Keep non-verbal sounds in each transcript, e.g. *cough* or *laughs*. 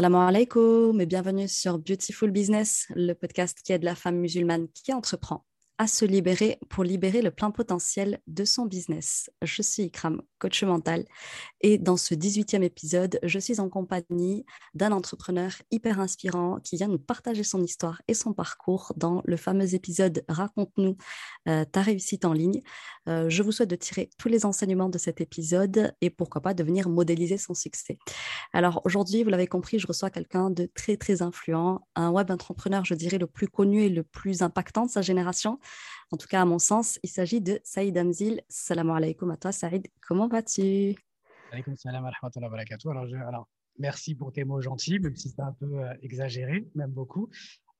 Salam alaikum et bienvenue sur Beautiful Business, le podcast qui aide la femme musulmane qui entreprend à se libérer pour libérer le plein potentiel de son business. Je suis Ikram, coach mental, et dans ce 18e épisode, je suis en compagnie d'un entrepreneur hyper inspirant qui vient nous partager son histoire et son parcours dans le fameux épisode Raconte-nous euh, ta réussite en ligne. Euh, je vous souhaite de tirer tous les enseignements de cet épisode et pourquoi pas de venir modéliser son succès. Alors aujourd'hui, vous l'avez compris, je reçois quelqu'un de très très influent, un web entrepreneur, je dirais, le plus connu et le plus impactant de sa génération. En tout cas, à mon sens, il s'agit de Saïd Amzil. Salam alaikum à toi, Saïd. Comment vas-tu? Alaikum salam wa alors, alors, merci pour tes mots gentils, même si c'est un peu euh, exagéré, même beaucoup.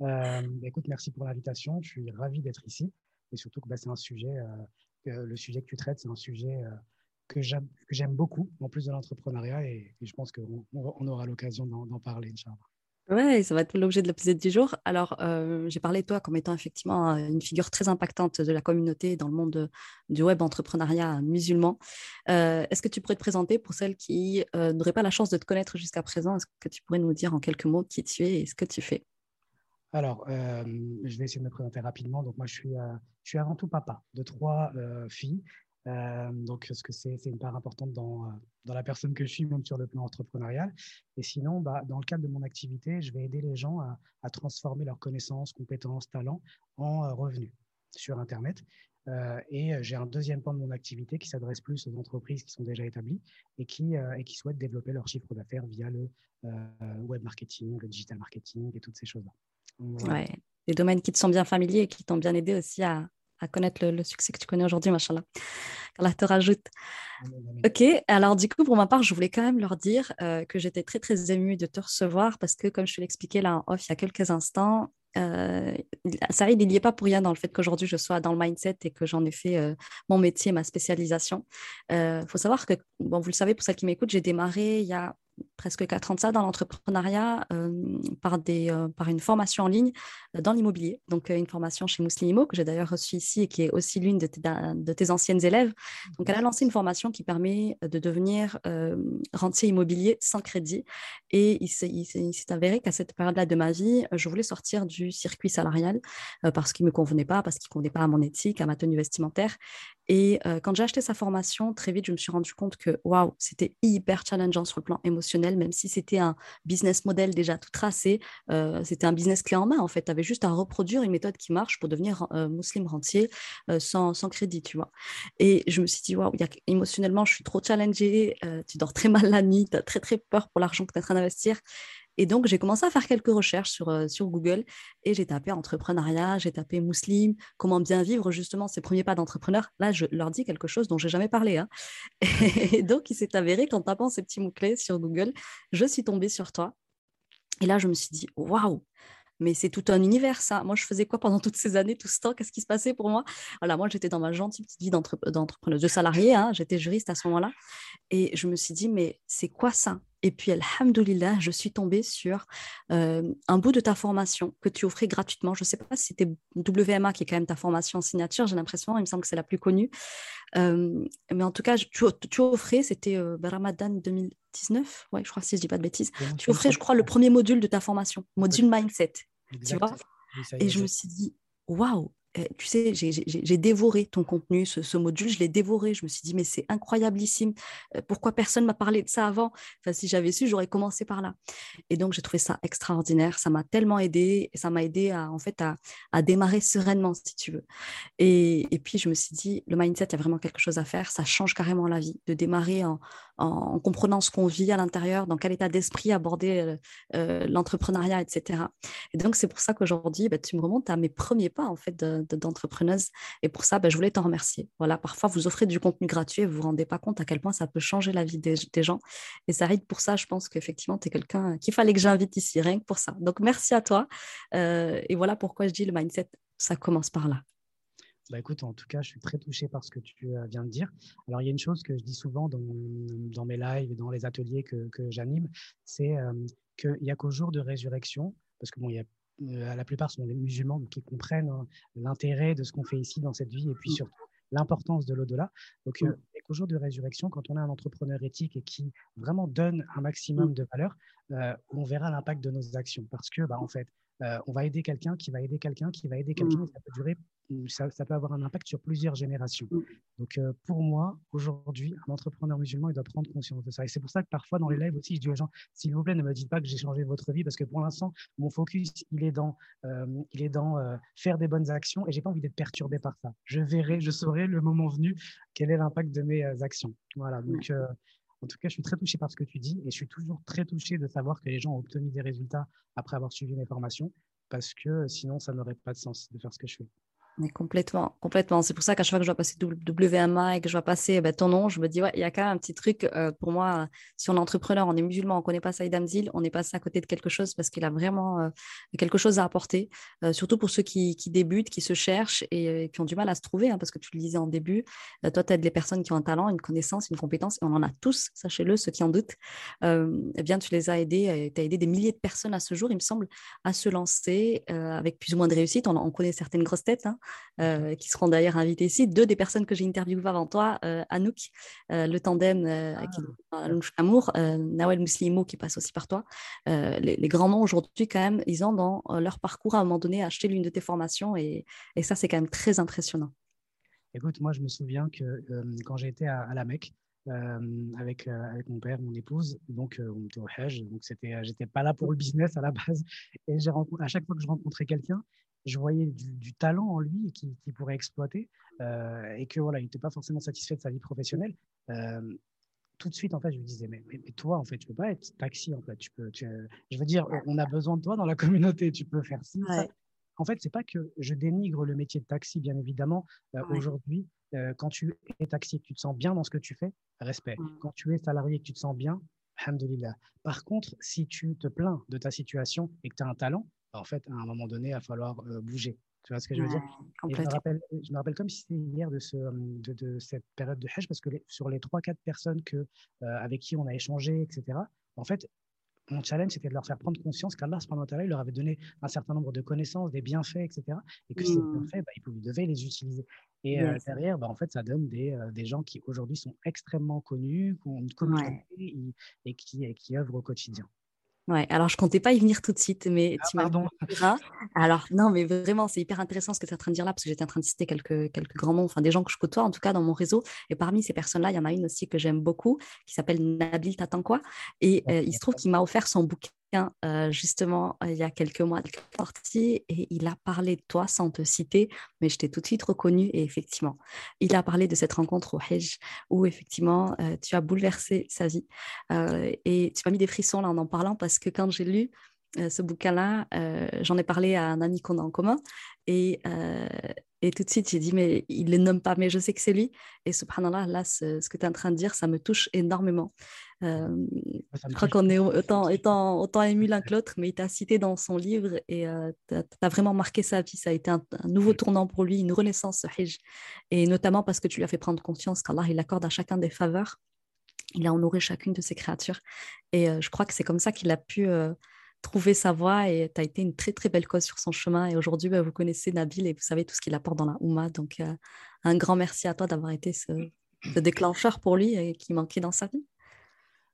Euh, écoute, merci pour l'invitation. Je suis ravi d'être ici. Et surtout que bah, c'est un sujet, euh, le sujet que tu traites, c'est un sujet que j'aime beaucoup, en plus de l'entrepreneuriat. Et, je pense qu'on on aura l'occasion d'en parler, Inch'Allah. Ouais, ça va être l'objet de l'épisode du jour. Alors, euh, j'ai parlé de toi comme étant effectivement euh, une figure très impactante de la communauté dans le monde du web entrepreneuriat musulman. Euh, est-ce que tu pourrais te présenter pour celles qui n'auraient pas la chance de te connaître jusqu'à présent? Est-ce que tu pourrais nous dire en quelques mots qui tu es et ce que tu fais? Alors, je vais essayer de me présenter rapidement. Donc, moi, je suis, je suis avant tout papa de trois filles. Euh, donc, ce que c'est une part importante dans, euh, dans, la personne que je suis, même sur le plan entrepreneurial. Et sinon, bah, dans le cadre de mon activité, je vais aider les gens à, transformer leurs connaissances, compétences, talents en euh, revenus sur Internet. Et j'ai un deuxième pan de mon activité qui s'adresse plus aux entreprises qui sont déjà établies et qui, et qui souhaitent développer leur chiffre d'affaires via le web marketing, le digital marketing et toutes ces choses-là. Ouais, des domaines qui te sont bien familiers et qui t'ont bien aidé aussi à, à connaître le, succès que tu connais aujourd'hui, machallah. Allah te rajoute. Ok, alors du coup, pour ma part, je voulais quand même leur dire euh, que j'étais très, très émue de te recevoir parce que, comme je te l'expliquais là en off il y a quelques instants, euh, Saïd, il n'y est pas pour rien dans le fait qu'aujourd'hui je sois dans le mindset et que j'en ai fait euh, mon métier, ma spécialisation. Il euh, faut savoir que, bon, vous le savez, pour celles qui m'écoutent, j'ai démarré il y a presque quatre ans de ça dans l'entrepreneuriat euh, par, euh, par une formation en ligne euh, dans l'immobilier. Donc, une formation chez Mouslimimo, que j'ai d'ailleurs reçue ici et qui est aussi l'une de, de, tes anciennes élèves. Donc, elle a lancé une formation qui permet de devenir rentier immobilier sans crédit. Et il s'est avéré qu'à cette période-là de ma vie, je voulais sortir du circuit salarial parce qu'il ne me convenait pas, parce qu'il ne convenait pas à mon éthique, à ma tenue vestimentaire. Et quand j'ai acheté sa formation, très vite, je me suis rendu compte que waouh, c'était hyper challengeant sur le plan émotionnel, même si c'était un business model déjà tout tracé. c'était un business clé en main, en fait. Tu avais juste à reproduire une méthode qui marche pour devenir musulman rentier sans, sans, crédit, tu vois. Et je me suis dit, waouh, émotionnellement, je suis trop challengée, tu dors très mal la nuit, tu as très, très peur pour l'argent que tu es en train d'investir. Et donc, j'ai commencé à faire quelques recherches sur, euh, sur Google et j'ai tapé entrepreneuriat, j'ai tapé musulman, comment bien vivre justement ses premiers pas d'entrepreneur. Là, je leur dis quelque chose dont j'ai jamais parlé. Hein. *laughs* Et donc, il s'est avéré qu'en tapant ces petits mots-clés sur Google, je suis tombée sur toi. Et là, je me suis dit, waouh, mais c'est tout un univers, ça. Moi, je faisais quoi pendant toutes ces années, tout ce temps? Qu'est-ce qui se passait pour moi? Voilà, moi, j'étais dans ma gentille petite vie d'entrepreneuse, de salarié. Hein, j'étais juriste à ce moment-là. Et je me suis dit, mais c'est quoi ça? Et puis, alhamdoulilah, je suis tombée sur euh, un bout de ta formation que tu offrais gratuitement. Je ne sais pas si c'était WMA qui est quand même ta formation en signature, j'ai l'impression, il me semble que c'est la plus connue. Euh, mais en tout cas, tu, tu offrais, c'était euh, Ramadan 2019, ouais, je crois, si je ne dis pas de bêtises. Tu offrais, je crois, le premier module de ta formation, module mindset. Tu vois Et je me suis dit, waouh, tu sais, j'ai dévoré ton contenu, ce, module, je l'ai dévoré. Je me suis dit, mais c'est incroyablissime. Euh, pourquoi personne m'a parlé de ça avant? Enfin, Si j'avais su, j'aurais commencé par là. Et donc, j'ai trouvé ça extraordinaire. Ça m'a tellement aidé. Et ça m'a aidé à, en fait, à, démarrer sereinement, si tu veux. Et, puis, je me suis dit, le mindset, il y a vraiment quelque chose à faire. Ça change carrément la vie de démarrer en, en, comprenant ce qu'on vit à l'intérieur, dans quel état d'esprit aborder euh, euh, l'entrepreneuriat, etc. Et donc, c'est pour ça qu'aujourd'hui, bah, tu me remontes à mes premiers pas, en fait, d'entrepreneuse. et pour ça, ben, je voulais t'en remercier. Voilà, parfois, vous offrez du contenu gratuit et vous vous rendez pas compte à quel point ça peut changer la vie des, gens. Et ça arrive pour ça, je pense qu'effectivement, tu es quelqu'un qu'il fallait que j'invite ici, rien que pour ça. Donc, merci à toi. Euh, et voilà pourquoi je dis le mindset, ça commence par là. Bah écoute, en tout cas, je suis très touché par ce que tu euh, viens de dire. Alors, il y a une chose que je dis souvent dans, mes lives et dans les ateliers que, j'anime, c'est euh, qu'il n'y a qu'au jour de résurrection, parce que bon, il y a la plupart sont des musulmans qui comprennent hein, l'intérêt de ce qu'on fait ici dans cette vie et puis surtout l'importance de l'au-delà. Donc, euh, au jour de résurrection, quand on est un entrepreneur éthique et qui vraiment donne un maximum de valeur, on verra l'impact de nos actions. Parce que, bah, en fait, euh, on va aider quelqu'un qui va aider quelqu'un qui va aider quelqu'un, mm. ça peut durer, mm, ça, peut avoir un impact sur plusieurs générations. Mm. Donc, euh, pour moi, aujourd'hui, un entrepreneur musulman, il doit prendre conscience de ça. Et c'est pour ça que parfois, dans les lives aussi, je dis aux gens, s'il vous plaît, ne me dites pas que j'ai changé votre vie, parce que pour l'instant, mon focus, il est dans, euh, il est dans faire des bonnes actions, et j'ai pas envie d'être perturbé par ça. Je verrai, je saurai le moment venu quel est l'impact de mes actions. Voilà. Donc, en tout cas, je suis très touché par ce que tu dis et je suis toujours très touché de savoir que les gens ont obtenu des résultats après avoir suivi mes formations parce que sinon, ça n'aurait pas de sens de faire ce que je fais. Complètement, complètement. C'est pour ça qu'à chaque fois que je vois passer WMA et que je vois passer ben, ton nom, je me dis, ouais, il y a quand même un petit truc. Euh, pour moi, si on est entrepreneur, on est musulman, on ne connaît pas Saïd Amzil, on est passé à côté de quelque chose parce qu'il a vraiment euh, quelque chose à apporter, euh, surtout pour ceux qui, débutent, qui se cherchent et, qui ont du mal à se trouver, hein, parce que tu le disais en début, toi, tu aides les personnes qui ont un talent, une connaissance, une compétence, et on en a tous, sachez-le, ceux qui en doutent. eh bien, tu les as aidés, tu as aidé des milliers de personnes à ce jour, il me semble, à se lancer avec plus ou moins de réussite. On, on connaît certaines grosses têtes. Hein, euh, qui seront d'ailleurs invités ici. Deux des personnes que j'ai interviewées avant toi, euh, Anouk, euh, le tandem ah. qui Amour, Nawel Muslimo qui passe aussi par toi. Les, grands noms aujourd'hui, quand même, ils ont dans leur parcours à un moment donné acheté l'une de tes formations et, et ça, c'est quand même très impressionnant. Écoute, moi, je me souviens que quand j'étais à, à, la Mecque, avec, avec mon père, mon épouse. Donc, on était au Hajj. Donc, c'était, j'étais pas là pour le business à la base. Et j'ai à chaque fois que je rencontrais quelqu'un, je voyais du, talent en lui qui, qui pourrait exploiter euh, et que voilà, il n'était pas forcément satisfait de sa vie professionnelle. Euh, tout de suite, en fait, je lui disais, mais, mais, toi, en fait, tu peux pas être taxi, en fait. Tu peux, je veux dire, on a besoin de toi dans la *laughs* communauté, tu peux faire ci, En fait, c'est pas que je dénigre le métier de taxi, bien évidemment. Euh, aujourd'hui, quand tu es taxi et que tu te sens bien dans ce que tu fais, respect. Quand tu es salarié et que tu te sens bien, alhamdoulilah. Par contre, si tu te plains de ta situation et que tu as un talent, en fait, à un moment donné, il va falloir euh, bouger. Tu vois ce que je veux dire? Je, me rappelle, je me rappelle comme si c'était hier de, ce, de, de, cette période de Hajj, parce que sur les 3-4 personnes que, euh, avec qui on a échangé, etc., en fait, mon challenge, c'était de leur faire prendre conscience qu'Allah, il leur avait donné un certain nombre de connaissances, des bienfaits, etc. Et que ces mmh. bienfaits, bah, ils devaient les utiliser. Et euh, derrière, bah, en fait, ça donne des, des gens qui aujourd'hui sont extrêmement connus, qui ont une communauté et, qui, et qui œuvrent au quotidien. Ouais, alors je comptais pas y venir tout de suite, mais ah, tu pardon. Alors non, mais vraiment, c'est hyper intéressant ce que tu es en train de dire là, parce que j'étais en train de citer quelques, quelques grands noms, enfin des gens que je côtoie en tout cas dans mon réseau. Et parmi ces personnes-là, il y en a une aussi que j'aime beaucoup, qui s'appelle Nabil Tatankwa. Et euh, il se trouve qu'il m'a offert son bouquin euh, justement euh, il y a quelques mois, il est sorti et il a parlé de toi sans te citer, mais je t'ai tout de suite reconnu et effectivement, il a parlé de cette rencontre au Hajj où effectivement euh, tu as bouleversé sa vie et tu m'as mis des frissons là en en parlant parce que quand j'ai lu ce bouquin-là, j'en ai parlé à un ami qu'on a en commun et, et tout de suite, j'ai dit, mais il ne le nomme pas, mais je sais que c'est lui. Et subhanallah, là, ce, que tu es en train de dire, ça me touche énormément. Euh, je crois qu'on est autant, ému l'un que l'autre, mais il t'a cité dans son livre et euh, tu as, vraiment marqué sa vie. Ça a été un, nouveau tournant pour lui, une renaissance, Et notamment parce que tu lui as fait prendre conscience qu'Allah, il accorde à chacun des faveurs. Il a honoré chacune de ses créatures. Et euh, je crois que c'est comme ça qu'il a pu trouver sa voie et tu as été une très très belle cause sur son chemin. Et aujourd'hui, bah, vous connaissez Nabil et vous savez tout ce qu'il apporte dans la Ouma. Donc, euh, un grand merci à toi d'avoir été ce, ce, déclencheur pour lui et qui manquait dans sa vie.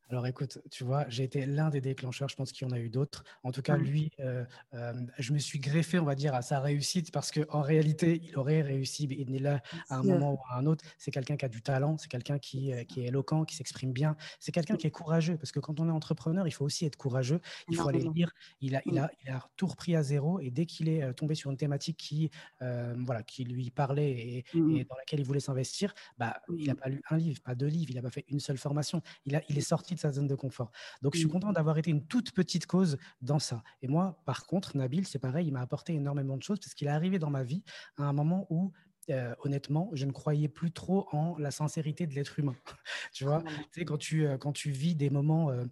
Alors écoute, tu vois, j'ai été l'un des déclencheurs, je pense qu'il y en a eu d'autres. En tout cas, lui, euh, euh, je me suis greffé, on va dire, à sa réussite parce qu'en réalité, il aurait réussi là à un moment ou à un autre. C'est quelqu'un qui a du talent, c'est quelqu'un qui, euh, qui, est éloquent, qui s'exprime bien, c'est quelqu'un qui est courageux parce que quand on est entrepreneur, il faut aussi être courageux, il faut aller lire. Il a, il, a, il a tout repris à zéro et dès qu'il est tombé sur une thématique qui, voilà, qui lui parlait et, et, dans laquelle il voulait s'investir, bah, il n'a pas lu un livre, pas deux livres, il n'a pas fait une seule formation. Il, a, il est sorti sa zone de confort. Donc, je suis content d'avoir été une toute petite cause dans ça. Et moi, par contre, Nabil, c'est pareil, il m'a apporté énormément de choses parce qu'il est arrivé dans ma vie à un moment où euh, honnêtement, je ne croyais plus trop en la sincérité de l'être humain. *laughs* tu vois, tu sais, quand tu, euh, quand tu vis des moments euh,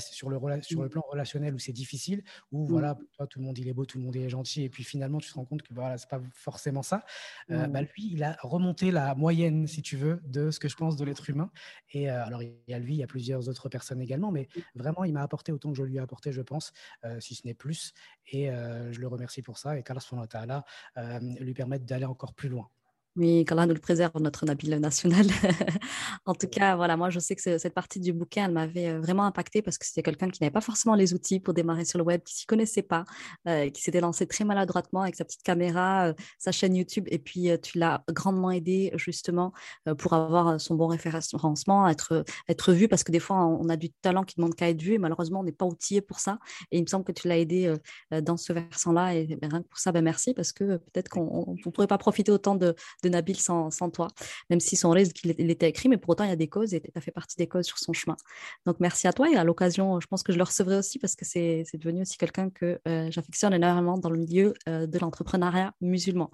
sur, le sur le mmh. plan relationnel où c'est difficile, où mmh. voilà, toi, tout le monde il est beau, tout le monde est gentil, et puis finalement, tu te rends compte que voilà, c'est pas forcément ça. Bah, mmh. lui, il a remonté la moyenne, si tu veux, de ce que je pense de l'être humain. Et alors, il y a lui, il y a plusieurs autres personnes également, mais vraiment, il m'a apporté autant que je lui ai apporté, je pense, si ce n'est plus. Et je le remercie pour ça. Et qu'Allah, lui permette d'aller encore plus loin. Oui, qu'Allah nous le préserve, notre Nabil national. *laughs* en tout cas, voilà, moi, je sais que cette partie du bouquin, elle m'avait euh, vraiment impacté parce que c'était quelqu'un qui n'avait pas forcément les outils pour démarrer sur le web, qui s'y connaissait pas, euh, qui s'était lancé très maladroitement avec sa petite caméra, euh, sa chaîne YouTube, et puis tu l'as grandement aidé justement pour avoir son bon référencement, être, être vu, parce que des fois, on a du talent qui demande qu'à être vu, et malheureusement, on n'est pas outillé pour ça. Et il me semble que tu l'as aidé dans ce versant-là, et rien que pour ça, ben, merci, parce que peut-être qu'on ne pourrait pas profiter autant de Nabil sans, toi, même si son risque, il, était écrit, mais pour autant, il y a des causes et tu as fait partie des causes sur son chemin. Donc, merci à toi et à l'occasion, je pense que je le recevrai aussi parce que c'est devenu aussi quelqu'un que euh, j'affectionne énormément dans le milieu euh, de l'entrepreneuriat musulman.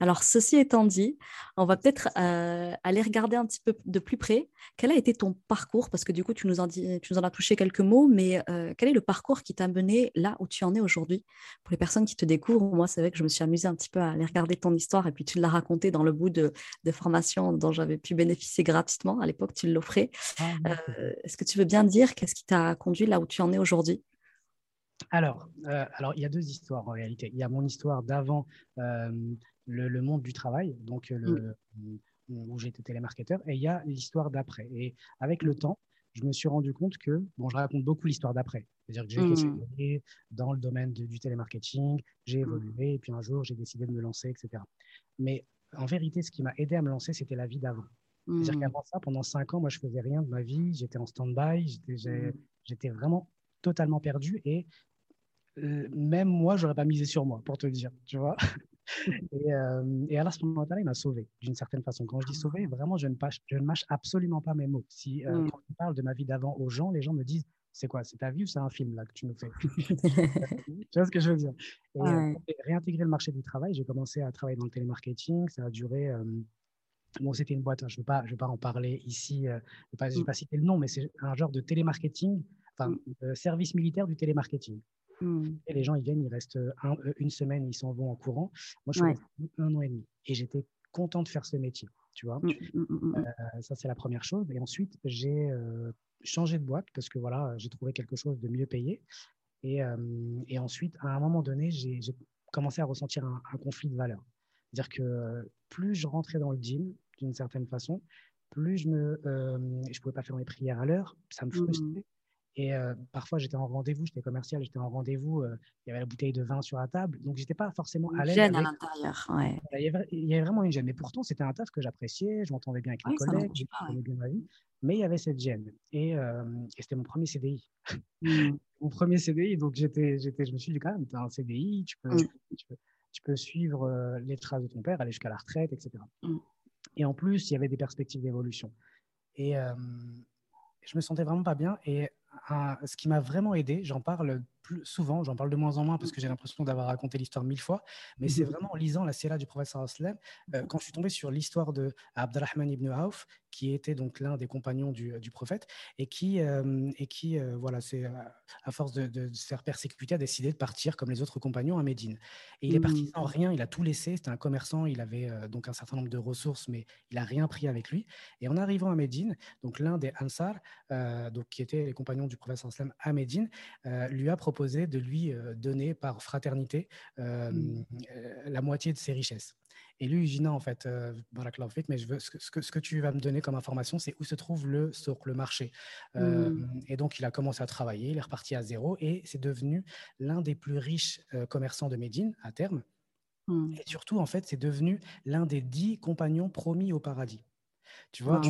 Alors, ceci étant dit, on va peut-être euh, aller regarder un petit peu de plus près quel a été ton parcours, parce que du coup, tu nous en, tu nous en as touché quelques mots, mais quel est le parcours qui t'a mené là où tu en es aujourd'hui? Pour les personnes qui te découvrent, moi, c'est vrai que je me suis amusée un petit peu à aller regarder ton histoire et puis tu l'as raconté dans le bout de, formation dont j'avais pu bénéficier gratuitement. À l'époque, tu l'offrais. Ah, euh, est-ce que tu veux bien dire qu'est-ce qui t'a conduit là où tu en es aujourd'hui? Alors, euh, alors, il y a deux histoires en réalité. Il y a mon histoire d'avant euh, le, monde du travail, donc le, mm. où j'étais télémarketeur, et il y a l'histoire d'après. Et avec le temps, je me suis rendu compte que, bon, je raconte beaucoup l'histoire d'après. C'est-à-dire que j'ai mmh. dans le domaine du télémarketing, j'ai mmh. évolué, et puis un jour, j'ai décidé de me lancer, etc. Mais en vérité, ce qui m'a aidé à me lancer, c'était la vie d'avant. C'est-à-dire mmh. qu'avant ça, pendant cinq ans, moi, je faisais rien de ma vie, j'étais en stand-by, j'étais vraiment totalement perdu, et euh, même moi, j'aurais pas misé sur moi, pour te dire, tu vois. *laughs* et, euh, et Allah, il m'a sauvé d'une certaine façon. Quand je dis sauvé, vraiment, je ne, je ne mâche absolument pas mes mots. Si euh, quand je parle de ma vie d'avant aux gens, les gens me disent c'est quoi? C'est ta vie ou c'est un film là que tu nous fais *laughs* *laughs* Tu vois ce que je veux dire? Et euh, réintégrer le marché du travail, j'ai commencé à travailler dans le télémarketing. Ça a duré. Euh, bon, c'était une boîte, hein, je ne veux, pas, je veux pas en parler ici, euh, je ne vais, pas citer le nom, mais c'est un genre de télémarketing, enfin, mm. service militaire du télémarketing. Mm. Et les gens, ils viennent, ils restent une semaine, ils s'en vont en courant. Moi, je suis un an et demi et j'étais content de faire ce métier, tu vois. Mm, ça, c'est la première chose. Et ensuite, j'ai changer de boîte parce que voilà, j'ai trouvé quelque chose de mieux payé. Et, euh, et ensuite, à un moment donné, j'ai commencé à ressentir un, conflit de valeurs. C'est-à-dire que plus je rentrais dans le gym, d'une certaine façon, plus je ne euh, je pouvais pas faire mes prières à l'heure, ça me frustrait. Mmh. Et euh, parfois, j'étais en rendez-vous, j'étais commercial, j'étais en rendez-vous, euh, il y avait la bouteille de vin sur la table, donc j'étais pas forcément à l'aise. Gêne à l'intérieur, ouais. Il y, avait, il y, avait, vraiment une gêne, mais pourtant, c'était un taf que j'appréciais, je m'entendais bien avec mes collègues, je connais bien ma vie, mais il y avait cette gêne. Et, euh, et c'était mon premier CDI. Mmh. *laughs* mon premier CDI, donc j'étais, j'étais, je me suis dit quand même, tu as un CDI, tu peux, mmh. tu peux, tu peux suivre les traces de ton père, aller jusqu'à la retraite, etc. Mmh. Et en plus, il y avait des perspectives d'évolution. Et je me sentais vraiment pas bien. Et ce qui m'a vraiment aidé, j'en parle plus souvent, j'en parle de moins en moins parce que j'ai l'impression d'avoir raconté l'histoire mille fois, mais c'est mhm. vraiment en lisant la sira du professeur Aslam, euh, quand je suis tombé sur l'histoire de Abdurrahman ibn Auf, qui était donc l'un des compagnons du, du, prophète, et qui, euh, et qui euh, voilà, c'est à force de, de, se faire persécuter, a décidé de partir comme les autres compagnons à Médine. Et il est parti mhm. sans rien, il a tout laissé, c'était un commerçant, il avait donc un certain nombre de ressources, mais il a rien pris avec lui. Et en arrivant à Médine, donc l'un des Ansar, donc qui étaient les compagnons du prophète Aslam à Médine, lui a proposé de lui euh, donner par fraternité euh, mmh. euh, la moitié de ses richesses. Et lui, non, en fait, mais je veux, ce, que, ce que tu vas me donner comme information, c'est où se trouve le souk, le marché. Mmh. Et donc, il a commencé à travailler, il est reparti à zéro et c'est devenu l'un des plus riches commerçants de Médine à terme. Mmh. Et surtout, en fait, c'est devenu l'un des dix compagnons promis au paradis. Tu vois,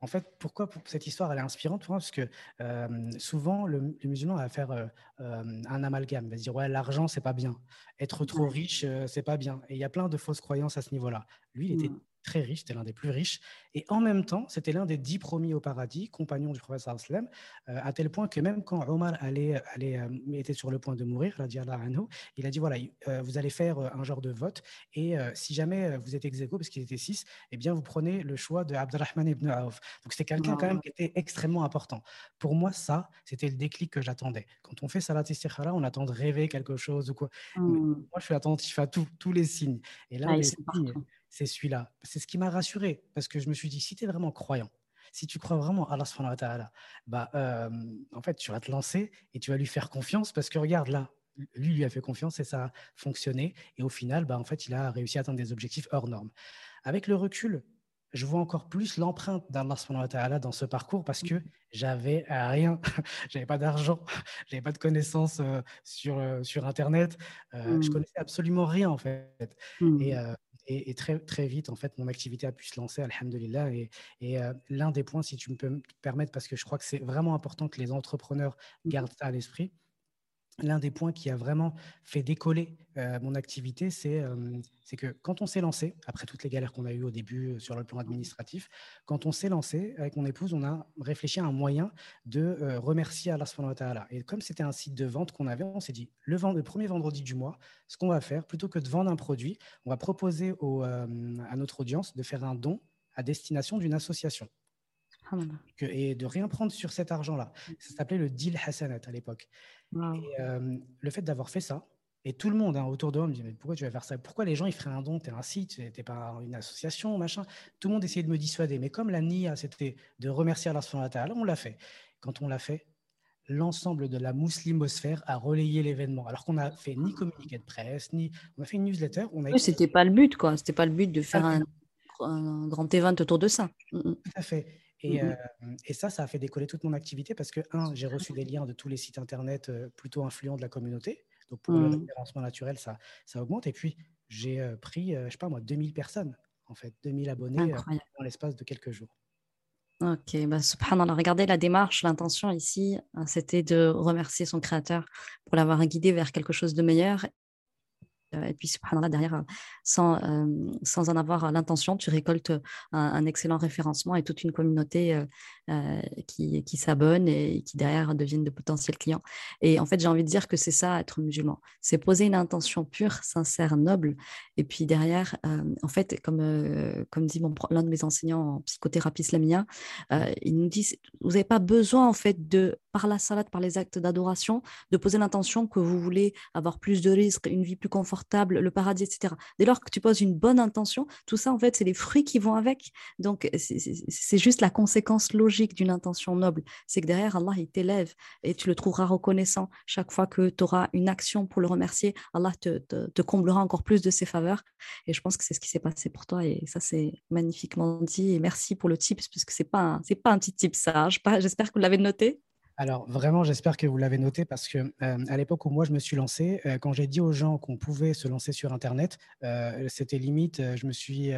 en fait, pourquoi cette histoire elle est inspirante? Parce que euh, souvent, le, musulman va faire euh, un amalgame, il va se dire ouais, l'argent c'est pas bien, être trop riche c'est pas bien. Et il y a plein de fausses croyances à ce niveau-là. Lui, il était mmh très riche, c'était l'un des plus riches, et en même temps, c'était l'un des dix promis au paradis, compagnon du prophète sallam, euh, à tel point que même quand Omar allait, allait, euh, était sur le point de mourir, il a dit voilà, euh, vous allez faire un genre de vote, et si jamais vous êtes ex parce qu'ils étaient six, eh bien vous prenez le choix de Abdurrahman ibn Auf. Donc c'était quelqu'un quand même qui était extrêmement important. Pour moi, ça, c'était le déclic que j'attendais. Quand on fait Salat Istikhara, on attend de rêver quelque chose ou quoi. Mmh. Moi, je suis attentif à tout, tous les signes. Et là, les signes, c'est celui-là. C'est ce qui m'a rassuré parce que je me suis dit, si tu es vraiment croyant, si tu crois vraiment à Allah, bah, euh, en fait, tu vas te lancer et tu vas lui faire confiance parce que regarde là, lui lui a fait confiance et ça a fonctionné. Et au final, bah, en fait, il a réussi à atteindre des objectifs hors normes. Avec le recul, je vois encore plus l'empreinte d'Allah dans ce parcours parce que j'avais rien, *laughs* j'avais pas d'argent, *laughs* j'avais pas de connaissances euh, sur, euh, sur Internet, euh, je mmh. connaissais absolument rien en fait. Et, et, très, très vite, en fait, mon activité a pu se lancer, alhamdulillah. Et, et l'un des points, si tu me peux me permettre, parce que je crois que c'est vraiment important que les entrepreneurs mmh. gardent ça à l'esprit, l'un des points qui a vraiment fait décoller euh, mon activité, euh, c'est que quand on s'est lancé, après toutes les galères qu'on a eues au début euh, sur le plan administratif, quand on s'est lancé avec mon épouse, on a réfléchi à un moyen de remercier Allah subhanahu Et comme c'était un site de vente qu'on avait, on s'est dit, le, premier vendredi du mois, ce qu'on va faire, plutôt que de vendre un produit, on va proposer à notre audience de faire un don à destination d'une association. Et de rien prendre sur cet argent-là. Ça s'appelait le deal Hassanat à l'époque. Et euh, le fait d'avoir fait ça, et tout le monde hein, autour de moi me dit mais pourquoi tu vas faire ça? Pourquoi les gens ils feraient un don? Tu es un site, tu n'es pas une association, machin. Tout le monde essayait de me dissuader. Mais comme la NIA, c'était de remercier Allah on l'a fait. Quand on l'a fait, l'ensemble de la muslimosphère a relayé l'événement. Alors qu'on n'a fait ni communiqué de presse, ni on a fait une newsletter. On a oui, c'était pas le but, quoi. C'était pas le but de faire un, un, grand event autour de ça. Mm, mm. Tout à fait. Mmh euh, et, ça, ça a fait décoller toute mon activité parce que, un, j'ai reçu des liens de tous les sites internet euh, plutôt influents de la communauté. Donc, pour le mmh. référencement naturel, ça, ça augmente. Et puis, j'ai euh, pris, je sais pas moi, 2000 personnes, en fait, 2000 abonnés dans l'espace de quelques jours. Ok, bah, subhanallah, regardez la démarche, l'intention ici, hein, c'était de remercier son créateur pour l'avoir guidé vers quelque chose de meilleur et puis, subhanallah, derrière, euh, sans, euh, sans en avoir l'intention, tu récoltes un, excellent référencement et toute une communauté qui, qui s'abonne et qui, derrière, deviennent de potentiels clients. Et en fait, j'ai envie de dire que c'est ça, être musulman. C'est poser une intention pure, sincère, noble. Et puis, derrière, en fait, comme, comme dit l'un de mes enseignants en psychothérapie islamia, il nous dit, vous n'avez pas besoin, en fait, de, par la salade, par les actes d'adoration, de poser l'intention que vous voulez avoir plus de risques, une vie plus confortable le paradis, etc. Dès lors que tu poses une bonne intention, tout ça, en fait, c'est les fruits qui vont avec. Donc, c'est juste la conséquence logique d'une intention noble. C'est que derrière, Allah, il t'élève et tu le trouveras reconnaissant. Chaque fois que tu auras une action pour le remercier, Allah te, te, comblera encore plus de ses faveurs. Et je pense que c'est ce qui s'est passé pour toi. Et ça, c'est magnifiquement dit. Et merci pour le tips, puisque ce n'est pas, un, pas un petit tip ça. J'espère que vous l'avez noté. Alors vraiment, j'espère que vous l'avez noté parce que euh, à l'époque où moi je me suis lancé, euh, quand j'ai dit aux gens qu'on pouvait se lancer sur Internet, euh, c'était limite, je me suis